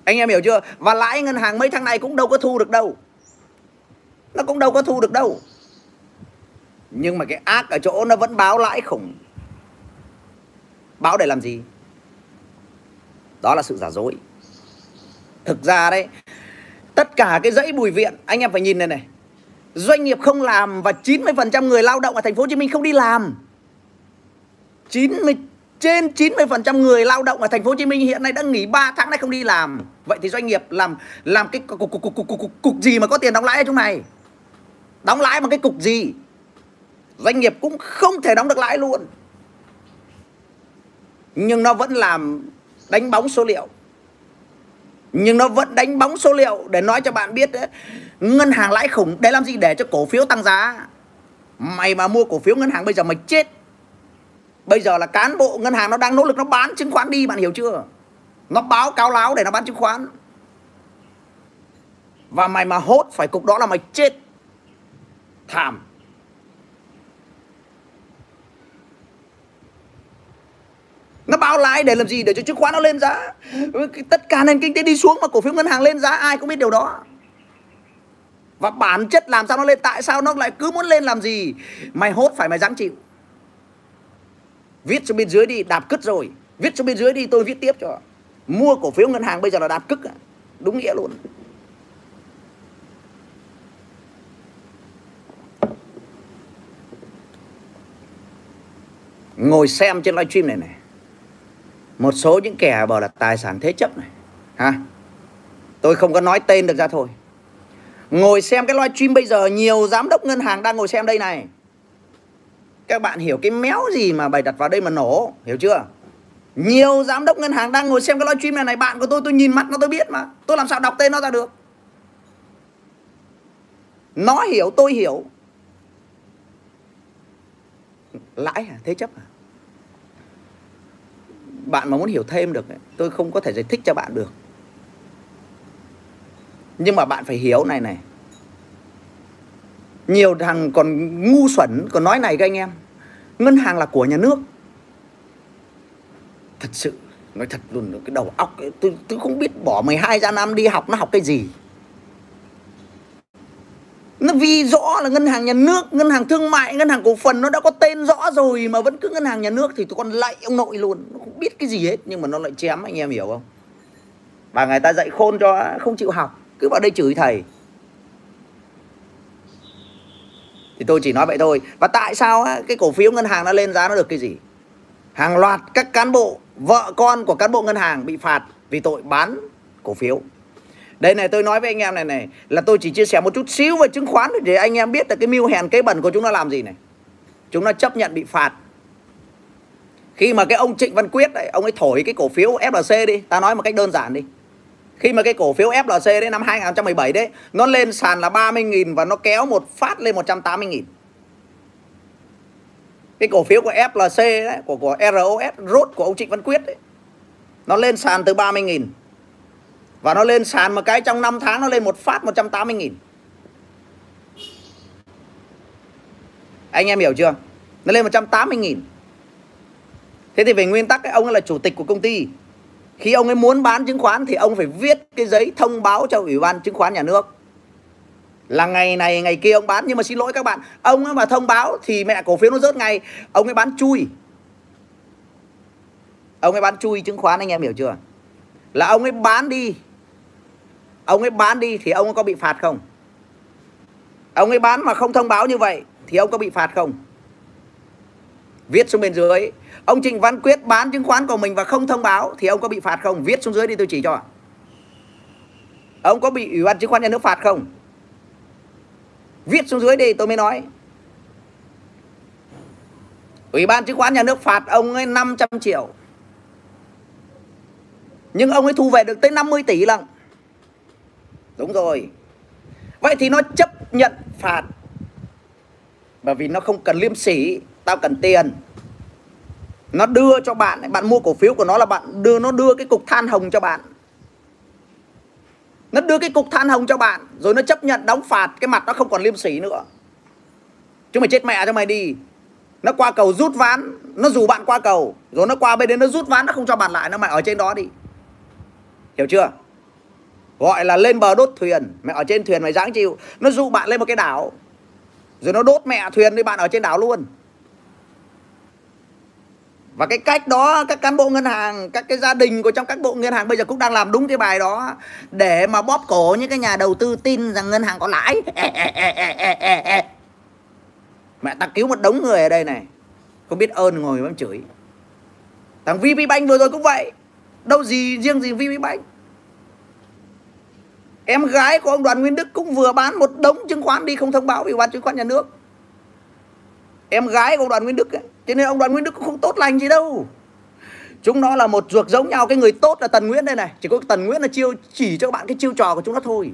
Anh em hiểu chưa? Và lãi ngân hàng mấy tháng này cũng đâu có thu được đâu nó cũng đâu có thu được đâu. Nhưng mà cái ác ở chỗ nó vẫn báo lãi khủng. Báo để làm gì? Đó là sự giả dối. Thực ra đấy tất cả cái dãy bùi viện anh em phải nhìn này này. Doanh nghiệp không làm và 90% người lao động ở thành phố Hồ Chí Minh không đi làm. 90 trên 90% người lao động ở thành phố Hồ Chí Minh hiện nay đã nghỉ 3 tháng nay không đi làm. Vậy thì doanh nghiệp làm làm cái cục cục cục cục cục, gì mà có tiền đóng lãi ở trong này? Đóng lãi bằng cái cục gì? Doanh nghiệp cũng không thể đóng được lãi luôn. Nhưng nó vẫn làm đánh bóng số liệu. Nhưng nó vẫn đánh bóng số liệu Để nói cho bạn biết đấy, Ngân hàng lãi khủng để làm gì? Để cho cổ phiếu tăng giá. Mày mà mua cổ phiếu ngân hàng bây giờ mày chết. Bây giờ là cán bộ ngân hàng nó đang nỗ lực nó bán chứng khoán đi bạn hiểu chưa? Nó báo cáo láo để nó bán chứng khoán. Và mày mà hốt phải cục đó là mày chết tham nó báo lãi để làm gì? Để cho chứng khoán nó lên giá. Tất cả nền kinh tế đi xuống mà cổ phiếu ngân hàng lên giá, ai cũng biết điều đó. Và bản chất làm sao nó lên, tại sao nó lại cứ muốn lên làm gì? Mày hốt phải mày dám chịu. Viết cho bên dưới đi, đạp cứt rồi. Viết cho bên dưới đi, tôi viết tiếp cho. Mua cổ phiếu ngân hàng bây giờ là đạp cứt đúng nghĩa luôn. Ngồi xem trên livestream này này. Một số những kẻ bảo là tài sản thế chấp này. Ha? Tôi không có nói tên được ra thôi. Ngồi xem cái live stream bây giờ, nhiều giám đốc ngân hàng đang ngồi xem đây này. Các bạn hiểu cái méo gì mà bày đặt vào đây mà nổ, hiểu chưa? Nhiều giám đốc ngân hàng đang ngồi xem cái live stream này này, bạn của tôi tôi nhìn mắt nó, tôi biết mà. Tôi làm sao đọc tên nó ra được? Nó hiểu, tôi hiểu. Lãi à thế chấp à bạn mà muốn hiểu thêm được tôi không có thể giải thích cho bạn được. Nhưng mà bạn phải hiểu này này. Nhiều thằng còn ngu xuẩn còn nói này các anh em. Ngân hàng là của nhà nước. Thật sự nói thật luôn cái đầu óc ấy, tôi tôi không biết bỏ 12 ra năm đi học nó học cái gì nó vì rõ là ngân hàng nhà nước, ngân hàng thương mại, ngân hàng cổ phần nó đã có tên rõ rồi mà vẫn cứ ngân hàng nhà nước thì tôi còn lạy ông nội luôn. Nó không biết cái gì hết, nhưng mà nó lại chém anh em hiểu không? Và người ta dạy khôn cho không chịu học, cứ vào đây chửi thầy. Thì tôi chỉ nói vậy thôi. Và tại sao cái cổ phiếu ngân hàng nó lên giá nó được cái gì? Hàng loạt các cán bộ, vợ con của cán bộ ngân hàng bị phạt vì tội bán cổ phiếu đây này, tôi nói với anh em này này, là tôi chỉ chia sẻ một chút xíu về chứng khoán để anh em biết là cái mưu hèn cái bẩn của chúng nó làm gì này. Chúng nó chấp nhận bị phạt. Khi mà cái ông Trịnh Văn Quyết đấy ông ấy thổi cái cổ phiếu FLC đi, ta nói một cách đơn giản đi. Khi mà cái cổ phiếu FLC đấy, năm 2017 đấy, nó lên sàn là 30.000 và nó kéo một phát lên 180.000 cái cổ phiếu của FLC đấy, của của ROS rốt của ông Trịnh Văn Quyết đấy nó lên sàn từ 30.000 và nó lên sàn một cái trong 5 tháng nó lên một phát 180.000 anh em hiểu chưa? Nó lên 180.000 thế thì về nguyên tắc ấy, ông ấy là chủ tịch của công ty. Khi ông ấy muốn bán chứng khoán thì ông phải viết cái giấy thông báo cho ủy ban chứng khoán nhà nước. Là ngày này ngày kia ông bán nhưng mà xin lỗi các bạn ông ấy mà thông báo thì mẹ cổ phiếu nó rớt ngay. Ông ấy bán chui. Ông ấy bán chui chứng khoán anh em hiểu chưa? Là ông ấy bán đi ông ấy bán đi thì ông ấy có bị phạt không? Ông ấy bán mà không thông báo như vậy thì ông có bị phạt không? Viết xuống bên dưới. Ông Trịnh Văn Quyết bán chứng khoán của mình và không thông báo thì ông có bị phạt không? Viết xuống dưới đi, tôi chỉ cho. Ông có bị ủy ban chứng khoán nhà nước phạt không? Viết xuống dưới đi, tôi mới nói. Ủy ban chứng khoán nhà nước phạt ông ấy 500 triệu. Nhưng ông ấy thu về được tới 50 tỷ lận đúng rồi. Vậy thì nó chấp nhận phạt. Bởi vì nó không cần liêm sỉ, tao cần tiền. Nó đưa cho bạn bạn mua cổ phiếu của nó là bạn đưa, nó đưa cái cục than hồng cho bạn. Nó đưa cái cục than hồng cho bạn, rồi nó chấp nhận đóng phạt, cái mặt nó không còn liêm sỉ nữa. Chúng mày chết mẹ cho mày đi. Nó qua cầu rút ván, nó rủ bạn qua cầu. Rồi nó qua bên đấy, nó rút ván, nó không cho bạn lại, nó mày ở trên đó đi. Hiểu chưa? Gọi là lên bờ đốt thuyền. Mẹ ở trên thuyền mày dáng chịu. Nó dụ bạn lên một cái đảo. Rồi nó đốt mẹ thuyền đi, bạn ở trên đảo luôn. Và cái cách đó, các cán bộ ngân hàng, các cái gia đình của trong các bộ ngân hàng bây giờ cũng đang làm đúng cái bài đó. Để mà bóp cổ những cái nhà đầu tư tin rằng ngân hàng có lãi. Mẹ ta cứu một đống người ở đây này. Không biết ơn ngồi bấm chửi. Thằng VP Bank vừa rồi cũng vậy. Đâu gì riêng gì VP Bank em gái của ông Đoàn Nguyên Đức cũng vừa bán một đống chứng khoán đi không thông báo với ban chứng khoán nhà nước. Em gái của ông Đoàn Nguyên Đức ấy. cho nên ông Đoàn Nguyên Đức cũng không tốt lành gì đâu. Chúng nó là một ruột giống nhau, cái người tốt là Tần Nguyễn đây này. Chỉ có Tần Nguyễn là chiêu, chỉ cho các bạn cái chiêu trò của chúng nó thôi.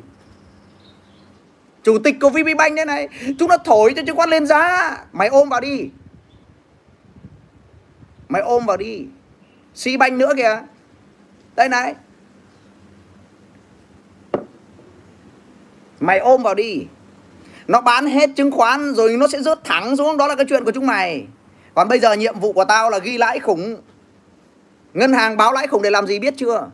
Chủ tịch của VP Bank đây này, chúng nó thổi cho chứng khoán lên giá. Mày ôm vào đi. Mày ôm vào đi. Si banh nữa kìa. Đây này. Mày ôm vào đi. Nó bán hết chứng khoán rồi nó sẽ rớt thẳng xuống. Đó là cái chuyện của chúng mày. Còn bây giờ nhiệm vụ của tao là ghi lãi khủng. Ngân hàng báo lãi khủng để làm gì biết chưa?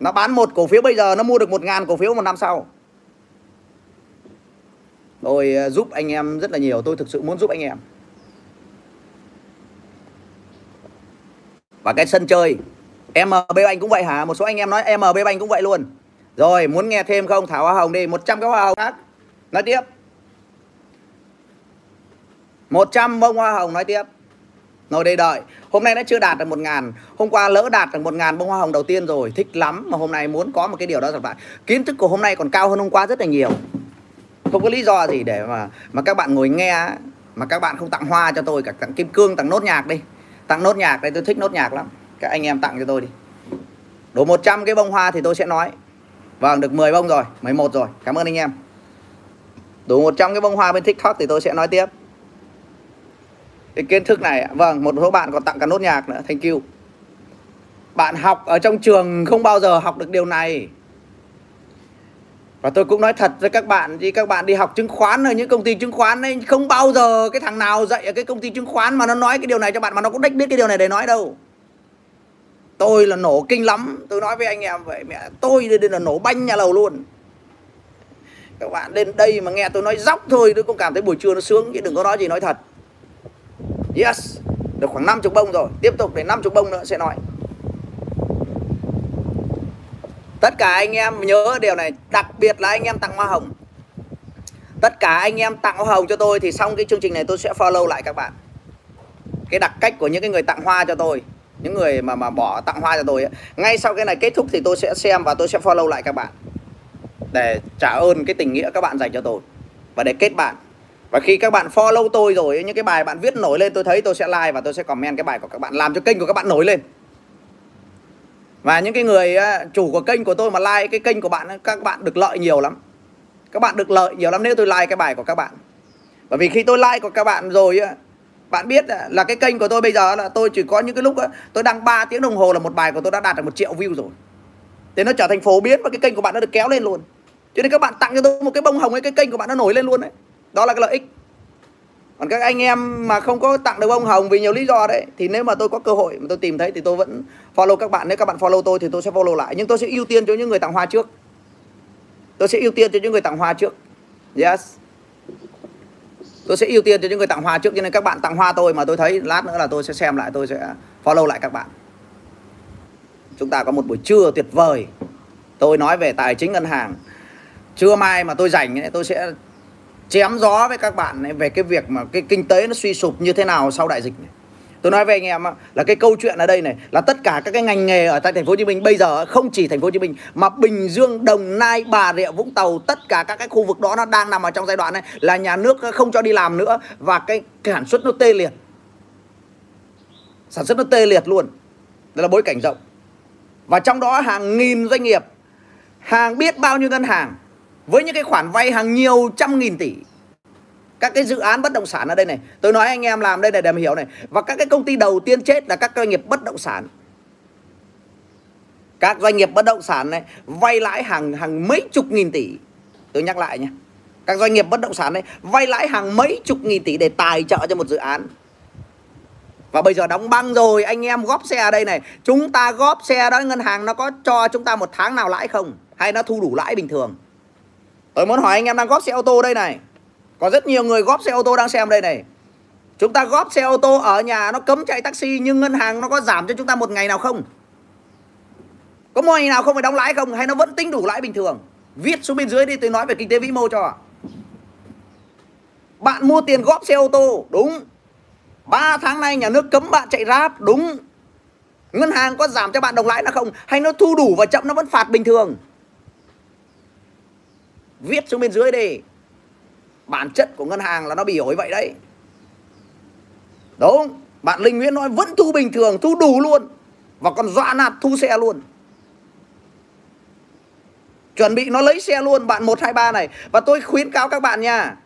Nó bán một cổ phiếu bây giờ, nó mua được một ngàn cổ phiếu một năm sau. Tôi ờ, giúp anh em rất là nhiều. Tôi thực sự muốn giúp anh em. Và cái sân chơi MB Bank cũng vậy hả? Một số anh em nói MB Bank cũng vậy luôn rồi, muốn nghe thêm không? Thảo Hoa Hồng đi 100 cái Hoa Hồng khác. Nói tiếp. 100 bông Hoa Hồng nói tiếp. Ngồi đây đợi. Hôm nay nó chưa đạt được một ngàn. Hôm qua lỡ đạt được một ngàn bông hoa hồng đầu tiên rồi. Thích lắm mà hôm nay muốn có một cái điều đó thật lại kiến thức của hôm nay còn cao hơn hôm qua rất là nhiều. Không có lý do gì để mà mà các bạn ngồi nghe mà các bạn không tặng hoa cho tôi cả tặng kim cương, tặng nốt nhạc đi. Tặng nốt nhạc đây, tôi thích nốt nhạc lắm. Các anh em tặng cho tôi đi. Đủ 100 cái bông hoa thì tôi sẽ nói vâng được 10 bông rồi 11 rồi. Cảm ơn anh em. Đủ 100 cái bông hoa bên tiktok thì tôi sẽ nói tiếp. Cái kiến thức này vâng một số bạn còn tặng cả nốt nhạc nữa. Thank you. Bạn học ở trong trường không bao giờ học được điều này. Và tôi cũng nói thật với các bạn thì các bạn đi học chứng khoán ở những công ty chứng khoán ấy, không bao giờ cái thằng nào dạy ở cái công ty chứng khoán mà nó nói cái điều này cho bạn mà nó cũng đích biết cái điều này để nói đâu tôi là nổ kinh lắm. Tôi nói với anh em vậy, mẹ, tôi đây là nổ banh nhà lầu luôn. Các bạn lên đây mà nghe tôi nói dốc thôi, tôi cũng cảm thấy buổi trưa nó sướng, chứ đừng có nói gì nói thật. Yes, được khoảng 50 bông rồi. Tiếp tục để 50 bông nữa, sẽ nói. Tất cả anh em nhớ điều này, đặc biệt là anh em tặng hoa hồng. Tất cả anh em tặng hoa hồng cho tôi thì xong cái chương trình này tôi sẽ follow lại các bạn. Cái đặc cách của những cái người tặng hoa cho tôi những người mà mà bỏ tặng hoa cho tôi ấy. ngay sau cái này kết thúc thì tôi sẽ xem và tôi sẽ follow lại các bạn. Để trả ơn cái tình nghĩa các bạn dành cho tôi. Và để kết bạn. Và khi các bạn follow tôi rồi, những cái bài bạn viết nổi lên, tôi thấy tôi sẽ like và tôi sẽ comment cái bài của các bạn, làm cho kênh của các bạn nổi lên. Và những cái người à, chủ của kênh của tôi mà like cái kênh của bạn các bạn được lợi nhiều lắm. Các bạn được lợi nhiều lắm nếu tôi like cái bài của các bạn. Bởi vì khi tôi like của các bạn rồi bạn biết là cái kênh của tôi bây giờ là tôi chỉ có những cái lúc tôi đăng 3 tiếng đồng hồ là một bài của tôi đã đạt được một triệu view rồi. Thì nó trở thành phổ biến và cái kênh của bạn nó được kéo lên luôn. Cho nên các bạn tặng cho tôi một cái bông hồng ấy cái kênh của bạn nó nổi lên luôn đấy. Đó là cái lợi ích. Còn các anh em mà không có tặng được bông hồng vì nhiều lý do đấy, thì nếu mà tôi có cơ hội mà tôi tìm thấy thì tôi vẫn follow các bạn. Nếu các bạn follow tôi thì tôi sẽ follow lại. Nhưng tôi sẽ ưu tiên cho những người tặng hoa trước. Tôi sẽ ưu tiên cho những người tặng hoa trước. Yes tôi sẽ ưu tiên cho những người tặng hoa trước, cho nên các bạn tặng hoa tôi mà tôi thấy lát nữa là tôi sẽ xem lại, tôi sẽ follow lại các bạn. Chúng ta có một buổi trưa tuyệt vời. Tôi nói về tài chính ngân hàng. Trưa mai mà tôi rảnh tôi sẽ chém gió với các bạn về cái việc mà cái kinh tế nó suy sụp như thế nào sau đại dịch này. Tôi nói với anh em là cái câu chuyện ở đây này là tất cả các cái ngành nghề ở tại thành phố Hồ Chí Minh bây giờ không chỉ thành phố Hồ Chí Minh mà Bình Dương, Đồng Nai, Bà Rịa, Vũng Tàu tất cả các cái khu vực đó nó đang nằm ở trong giai đoạn này là nhà nước không cho đi làm nữa và cái sản xuất nó tê liệt. Sản xuất nó tê liệt luôn. Đây là bối cảnh rộng. Và trong đó hàng nghìn doanh nghiệp, hàng biết bao nhiêu ngân hàng với những cái khoản vay hàng nhiều trăm nghìn tỷ các cái dự án bất động sản ở đây này, tôi nói anh em làm đây này để mà hiểu này. Và các cái công ty đầu tiên chết là các doanh nghiệp bất động sản. Các doanh nghiệp bất động sản này vay lãi hàng hàng mấy chục nghìn tỷ. Tôi nhắc lại nhé các doanh nghiệp bất động sản này vay lãi hàng mấy chục nghìn tỷ để tài trợ cho một dự án. Và bây giờ đóng băng rồi, anh em góp xe ở đây này. Chúng ta góp xe đó, ngân hàng nó có cho chúng ta một tháng nào lãi không? Hay nó thu đủ lãi bình thường? Tôi muốn hỏi anh em đang góp xe ô tô đây này. Có rất nhiều người góp xe ô tô đang xem đây này. Chúng ta góp xe ô tô ở nhà nó cấm chạy taxi, Nhưng ngân hàng nó có giảm cho chúng ta một ngày nào không? Có một ngày nào không phải đóng lãi không? Hay nó vẫn tính đủ lãi bình thường? Viết xuống bên dưới đi, tôi nói về kinh tế vĩ mô cho. Bạn mua tiền góp xe ô tô, Đúng. 3 tháng nay nhà nước cấm bạn chạy ráp Đúng. Ngân hàng có giảm cho bạn đồng lãi nó không? Hay nó thu đủ và chậm, nó vẫn phạt bình thường? Viết xuống bên dưới đi bản chất của ngân hàng là nó bị ổi vậy đấy. Đúng, bạn linh nguyễn nói vẫn thu bình thường, thu đủ luôn. Và còn dọa nạt thu xe luôn. Chuẩn bị nó lấy xe luôn, bạn 123 này. Và tôi khuyến cáo các bạn nha,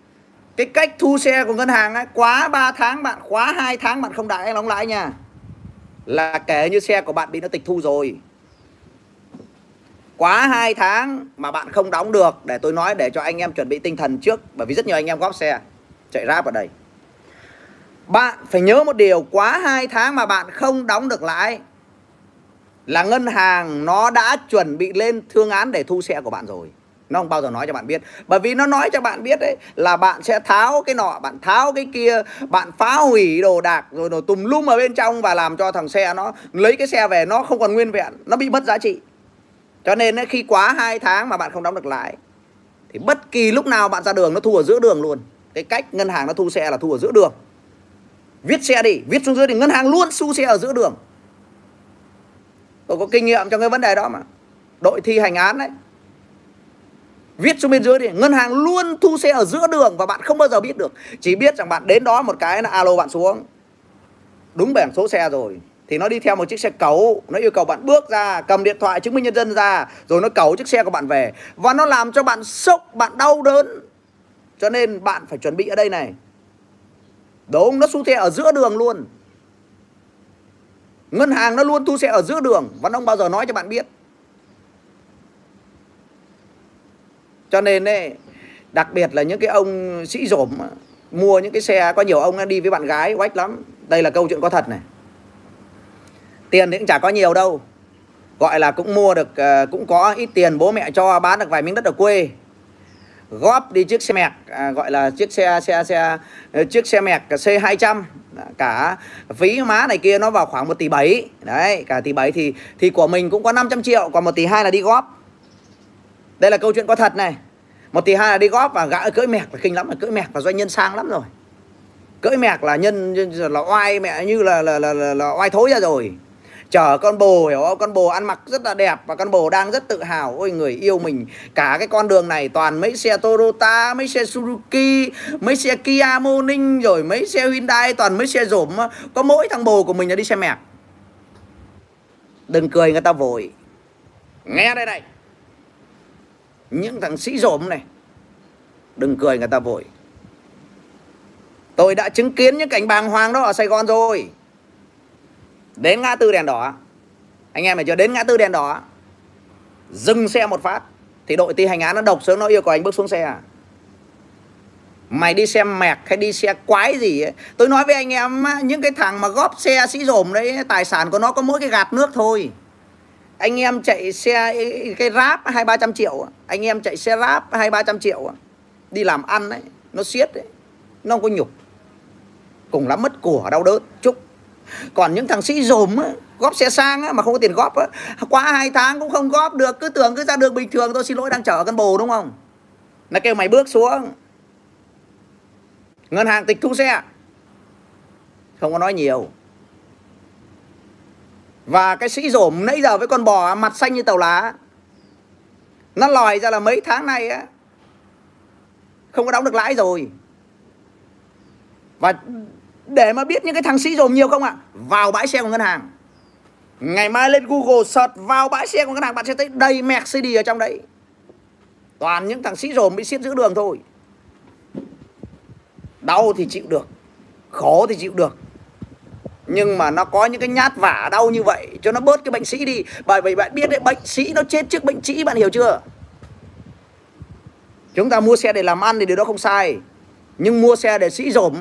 cái cách thu xe của ngân hàng ấy, quá 3 tháng bạn khóa 2 tháng bạn không đại đóng lãi nha. Là kể như xe của bạn bị nó tịch thu rồi quá 2 tháng mà bạn không đóng được, để tôi nói để cho anh em chuẩn bị tinh thần trước, bởi vì rất nhiều anh em góp xe, chạy ráp ở đây. Bạn phải nhớ một điều, quá 2 tháng mà bạn không đóng được lãi, là ngân hàng nó đã chuẩn bị lên thương án để thu xe của bạn rồi. Nó không bao giờ nói cho bạn biết. Bởi vì nó nói cho bạn biết đấy là bạn sẽ tháo cái nọ, bạn tháo cái kia, bạn phá hủy đồ đạc, rồi đồ tùm lum ở bên trong và làm cho thằng xe nó, lấy cái xe về nó không còn nguyên vẹn, nó bị mất giá trị cho nên khi quá 2 tháng mà bạn không đóng được lãi, thì bất kỳ lúc nào bạn ra đường nó thu ở giữa đường luôn. Cái cách ngân hàng nó thu xe là thu ở giữa đường. Viết xe đi, viết xuống dưới thì ngân hàng luôn thu xe ở giữa đường. Tôi có kinh nghiệm trong cái vấn đề đó mà. Đội thi hành án đấy viết xuống bên dưới thì ngân hàng luôn thu xe ở giữa đường và bạn không bao giờ biết được. Chỉ biết rằng bạn đến đó một cái là alo bạn xuống. Đúng bảng số xe rồi thì nó đi theo một chiếc xe cẩu nó yêu cầu bạn bước ra cầm điện thoại chứng minh nhân dân ra rồi nó cẩu chiếc xe của bạn về. Và nó làm cho bạn sốc bạn đau đớn. Cho nên bạn phải chuẩn bị ở đây này. Đúng nó thu xe ở giữa đường luôn. Ngân hàng nó luôn thu xe ở giữa đường và nó không bao giờ nói cho bạn biết. Cho nên ấy, đặc biệt là những cái ông sĩ dổm mua những cái xe có nhiều ông đi với bạn gái oách lắm. Đây là câu chuyện có thật này tiền thì cũng chả có nhiều đâu. Gọi là cũng mua được ờ, cũng có ít tiền bố mẹ cho bán được vài miếng đất ở quê. Góp đi chiếc xe mẹc à, gọi là chiếc xe xe xe ờ, chiếc xe mẹc C200 dạ, cả phí má này kia nó vào khoảng 1 tỷ 7 đấy cả tỷ 7 thì thì của mình cũng có 500 triệu còn 1 tỷ 2 là đi góp. Đây là câu chuyện có thật này. 1 tỷ 2 là đi góp và gã cưỡi mẹc là kinh lắm là cưỡi mẹc và doanh nhân sang lắm rồi. Cưỡi mẹc là nhân là oai mẹ như là là, là, là, là oai thối ra rồi chở con bồ, hiểu không? Con bồ ăn mặc rất là đẹp và con bồ đang rất tự hào. Ôi, người yêu mình. Cả cái con đường này toàn mấy xe Toyota, mấy xe Suzuki, mấy xe Kia Morning, rồi mấy xe Hyundai, toàn mấy xe rổm. Có mỗi thằng bồ của mình là đi xe mẹc đừng cười, người ta vội. Nghe đây này. Những thằng sĩ rộm này. Đừng cười, người ta vội. Tôi đã chứng kiến những cảnh bàng hoàng đó ở Sài Gòn rồi đến ngã tư đèn đỏ. Anh em phải chưa đến ngã tư đèn đỏ. Dừng xe một phát, thì đội thi hành án nó độc xuống, nó yêu cầu anh bước xuống xe à? mày đi xe mẹc hay đi xe quái gì ấy. tôi nói với anh em những cái thằng mà góp xe sĩ dồm đấy tài sản của nó có mỗi cái gạt nước thôi. Anh em chạy xe cái ráp hai ba trăm triệu à? anh em chạy xe ráp hai ba trăm triệu à? đi làm ăn đấy nó siết đấy nó không có nhục. Cùng lắm mất của đau đớn. Chúc còn những thằng sĩ dồm góp xe sang á, mà không có tiền góp á, quá hai tháng cũng không góp được cứ tưởng cứ ra đường bình thường tôi xin lỗi đang chở cân bồ đúng không? Nó kêu mày bước xuống. Ngân hàng tịch thu xe. Không có nói nhiều. Và cái sĩ dổm nãy giờ với con bò mặt xanh như tàu lá. Nó lòi ra là mấy tháng nay á Không có đóng được lãi rồi. Và để mà biết những cái thằng sĩ dồn nhiều không ạ? Vào bãi xe của ngân hàng. Ngày mai lên Google search vào bãi xe của ngân hàng, Bạn sẽ thấy đầy Mercedes ở trong đấy. Toàn những thằng sĩ dồn bị xiết giữ đường thôi. Đau thì chịu được, Khổ thì chịu được. Nhưng mà nó có những cái nhát vả đau như vậy, cho nó bớt cái bệnh sĩ đi. Bởi vì bạn biết đấy, bệnh sĩ nó chết trước bệnh trĩ, bạn hiểu chưa? Chúng ta mua xe để làm ăn thì điều đó không sai. Nhưng mua xe để sĩ dồn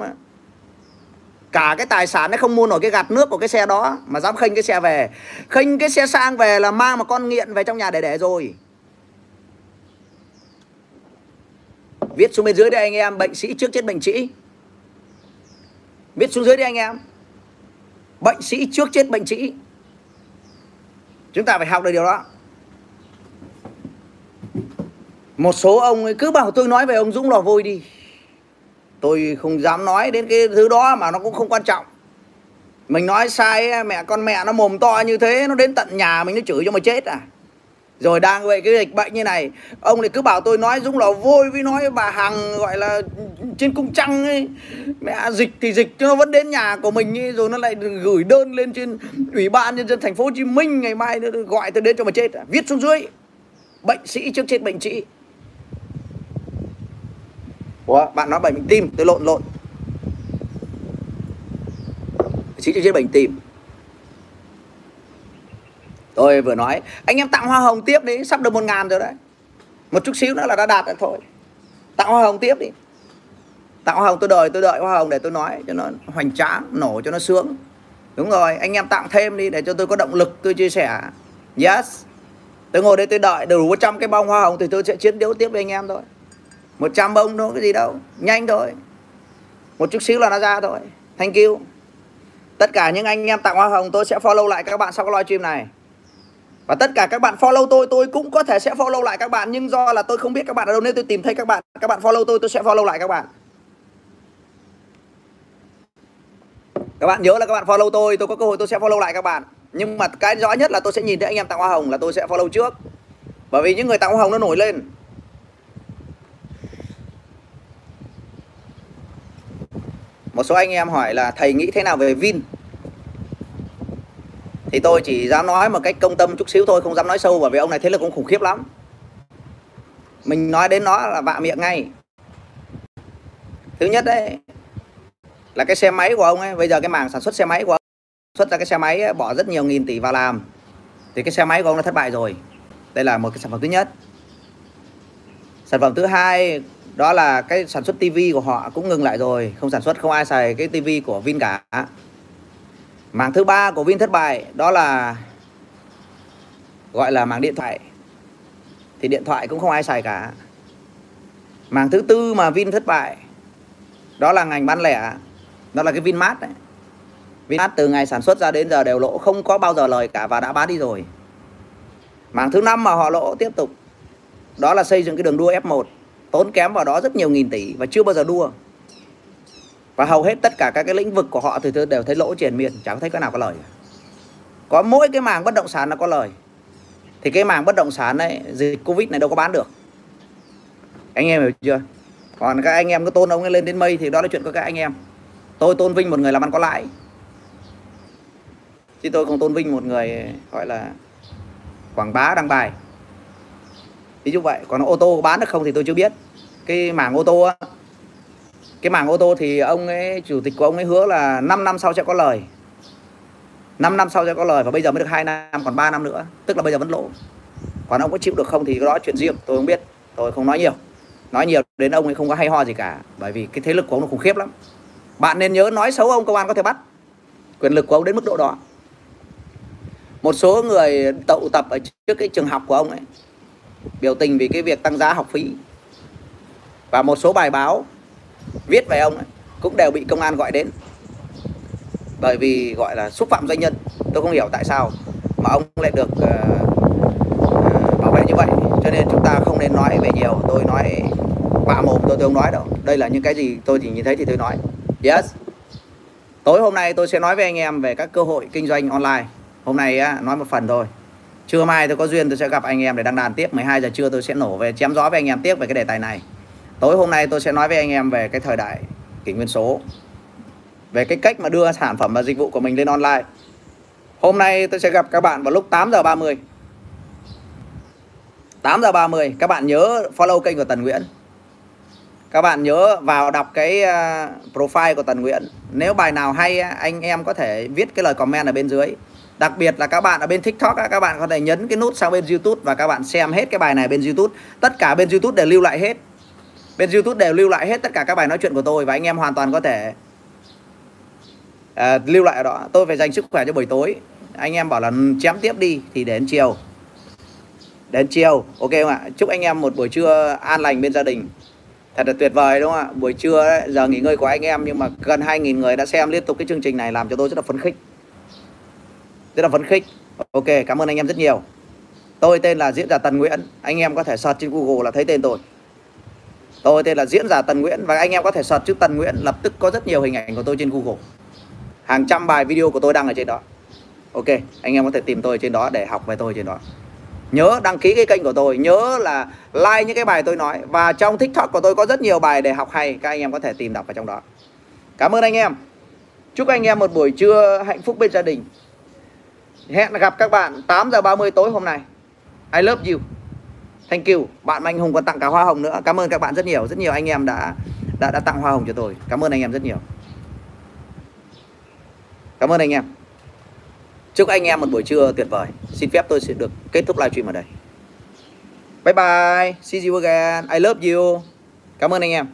cả cái tài sản nó không mua nổi cái gạt nước của cái xe đó. Mà dám khênh cái xe về. Khênh cái xe sang về là mang một con nghiện về trong nhà để để rồi. Viết xuống bên dưới đây anh em, bệnh sĩ trước chết bệnh sĩ. Viết xuống dưới đây anh em. Bệnh sĩ trước chết bệnh sĩ. Chúng ta phải học được điều đó. Một số ông ấy cứ bảo tôi nói về ông Dũng lò vôi đi tôi không dám nói đến cái thứ đó mà nó cũng không quan trọng. Mình nói sai mẹ con mẹ nó mồm to như thế nó đến tận nhà mình nó chửi cho mà chết à. Rồi đang về cái dịch bệnh như này ông lại cứ bảo tôi nói dũng lò vôi với nói bà hằng gọi là trên cung trăng ấy. Mẹ dịch thì dịch nó vẫn đến nhà của mình ấy, rồi nó lại gửi đơn lên trên ủy ban nhân dân thành phố hồ chí minh ngày mai nó gọi tôi đến cho mà chết à. viết xuống dưới bệnh sĩ trước chết bệnh sĩ Ủa, bạn nói bệnh tim tôi lộn lộn. Chính trước chết bệnh tim. Tôi vừa nói anh em tặng hoa hồng tiếp đi sắp được một ngàn rồi đấy. Một chút xíu nữa là đã đạt rồi thôi. Tặng hoa hồng tiếp đi. Tặng hoa hồng tôi đợi tôi đợi hoa hồng để tôi nói cho nó hoành tráng nổ cho nó sướng. Đúng rồi anh em tặng thêm đi để cho tôi có động lực tôi chia sẻ. Yes. Tôi ngồi đây tôi đợi đủ 100 cái bông hoa hồng thì tôi sẽ chiến đấu tiếp với anh em thôi. 100 bông đâu cái gì đâu. Nhanh thôi. Một chút xíu là nó ra thôi. Thank you. Tất cả những anh em tặng hoa hồng, tôi sẽ follow lại các bạn sau cái livestream này. Và tất cả các bạn follow tôi tôi cũng có thể sẽ follow lại các bạn, nhưng do là tôi không biết các bạn ở đâu nên tôi tìm thấy các bạn các bạn follow tôi tôi sẽ follow lại các bạn. Các bạn nhớ là các bạn follow tôi tôi có cơ hội tôi sẽ follow lại các bạn. Nhưng mà cái rõ nhất là tôi sẽ nhìn thấy anh em tặng hoa hồng là tôi sẽ follow trước. Bởi vì những người tặng hoa hồng nó nổi lên. Một số anh em hỏi là thầy nghĩ thế nào về Vin? Thì tôi chỉ dám nói một cách công tâm chút xíu thôi không dám nói sâu bởi vì ông này thế lực cũng khủng khiếp lắm. Mình nói đến nó là vạ miệng ngay. Thứ nhất đấy là cái xe máy của ông ấy bây giờ cái mảng sản xuất xe máy của ông xuất ra cái xe máy ấy, bỏ rất nhiều nghìn tỷ vào làm. Thì cái xe máy của ông đã thất bại rồi. Đây là một cái sản phẩm thứ nhất. Sản phẩm thứ hai đó là cái sản xuất tivi của họ cũng ngừng lại rồi. Không sản xuất, không ai xài cái tivi của Vin cả. Mảng thứ ba của Vin thất bại, đó là gọi là mảng điện thoại. Thì điện thoại cũng không ai xài cả. Mảng thứ tư mà Vin thất bại, đó là ngành bán lẻ. Đó là cái Vinmart đấy. Vinmart từ ngày sản xuất ra đến giờ đều lỗ, không có bao giờ lời cả và đã bán đi rồi. Mảng thứ năm mà họ lỗ tiếp tục, đó là xây dựng cái đường đua F1 tốn kém vào đó rất nhiều nghìn tỷ và chưa bao giờ đua. Và hầu hết tất cả các cái lĩnh vực của họ thì tôi đều thấy lỗ triền miên chẳng thấy cái nào có lời có mỗi cái mảng bất động sản là có lời. Thì cái mảng bất động sản này dịch covid này đâu có bán được. Anh em hiểu chưa? Còn các anh em cứ tôn ông ấy lên đến mây thì đó là chuyện của các anh em. Tôi tôn vinh một người làm ăn có lãi. Chứ tôi không tôn vinh một người, gọi là, quảng bá đăng bài ví dụ vậy, còn ô tô bán được không thì tôi chưa biết. Cái mảng ô tô á, cái mảng ô tô thì ông ấy, chủ tịch của ông ấy hứa là 5 năm sau sẽ có lời. 5 năm sau sẽ có lời và bây giờ mới được 2 năm, còn 3 năm nữa. Tức là bây giờ vẫn lỗ. Còn ông có chịu được không thì cái đó chuyện riêng, tôi không biết. Tôi không nói nhiều. Nói nhiều đến ông ấy không có hay ho gì cả, bởi vì cái thế lực của ông nó khủng khiếp lắm. Bạn nên nhớ nói xấu ông, công an có thể bắt. Quyền lực của ông đến mức độ đó. Một số người tụ tập ở trước cái trường học của ông ấy biểu tình vì cái việc tăng giá học phí. Và một số bài báo viết về ông ấy, cũng đều bị công an gọi đến. Bởi vì gọi là xúc phạm doanh nhân. Tôi không hiểu tại sao mà ông lại được uh, uh, bảo vệ như vậy. Cho nên chúng ta không nên nói về nhiều. Tôi nói bạ mồm tôi, tôi không nói đâu. Đây là những cái gì tôi chỉ nhìn thấy thì tôi nói. Yes. Tối hôm nay tôi sẽ nói với anh em về các cơ hội kinh doanh online. Hôm nay uh, nói một phần thôi trưa mai tôi có duyên tôi sẽ gặp anh em để đăng đàn tiếp. 12 giờ trưa tôi sẽ nổ về chém gió với anh em tiếp về cái đề tài này. Tối hôm nay tôi sẽ nói với anh em về cái thời đại kỷ nguyên số. Về cái cách mà đưa sản phẩm và dịch vụ của mình lên online. Hôm nay tôi sẽ gặp các bạn vào lúc 8 giờ 30 8 giờ 30 các bạn nhớ follow kênh của Tần Nguyễn. Các bạn nhớ vào đọc cái à, profile của Tần Nguyễn. Nếu bài nào hay anh em có thể viết cái lời comment ở bên dưới đặc biệt là các bạn ở bên TikTok các bạn có thể nhấn cái nút sang bên YouTube và các bạn xem hết cái bài này bên YouTube. Tất cả bên YouTube đều lưu lại hết. Bên YouTube đều lưu lại hết tất cả các bài nói chuyện của tôi và anh em hoàn toàn có thể uh, lưu lại ở đó. Tôi phải dành sức khỏe cho buổi tối. Anh em bảo là ừ, chém tiếp đi thì đến chiều. Đến chiều. Ok không ạ? Chúc anh em một buổi trưa an lành bên gia đình. Thật là tuyệt vời đúng không ạ? Buổi trưa ấy, giờ nghỉ ngơi của anh em nhưng mà gần 2.000 người đã xem liên tục cái chương trình này làm cho tôi rất là phấn khích rất là phấn khích. Ok, cảm ơn anh em rất nhiều. Tôi tên là diễn giả Tần Nguyễn. Anh em có thể search trên Google là thấy tên tôi. Tôi tên là diễn giả Tần Nguyễn và anh em có thể search chữ Tần Nguyễn, lập tức có rất nhiều hình ảnh của tôi trên Google. Hàng trăm bài video của tôi đăng ở trên đó. Ok, anh em có thể tìm tôi trên đó để học về tôi trên đó. Nhớ đăng ký cái kênh của tôi, nhớ là like những cái bài tôi nói. Và trong tiktok của tôi có rất nhiều bài để học hay, các anh em có thể tìm đọc ở trong đó. Cảm ơn anh em. Chúc anh em một buổi trưa hạnh phúc bên gia đình hẹn gặp các bạn 8 giờ 30 tối hôm nay I love you thank you bạn mạnh Hùng còn tặng cả hoa hồng nữa cảm ơn các bạn rất nhiều rất nhiều anh em đã đã đã tặng hoa hồng cho tôi cảm ơn anh em rất nhiều cảm ơn anh em Chúc anh em một buổi trưa tuyệt vời. Xin phép tôi sẽ được kết thúc livestream ở đây. Bye bye. See you again. I love you. Cảm ơn anh em.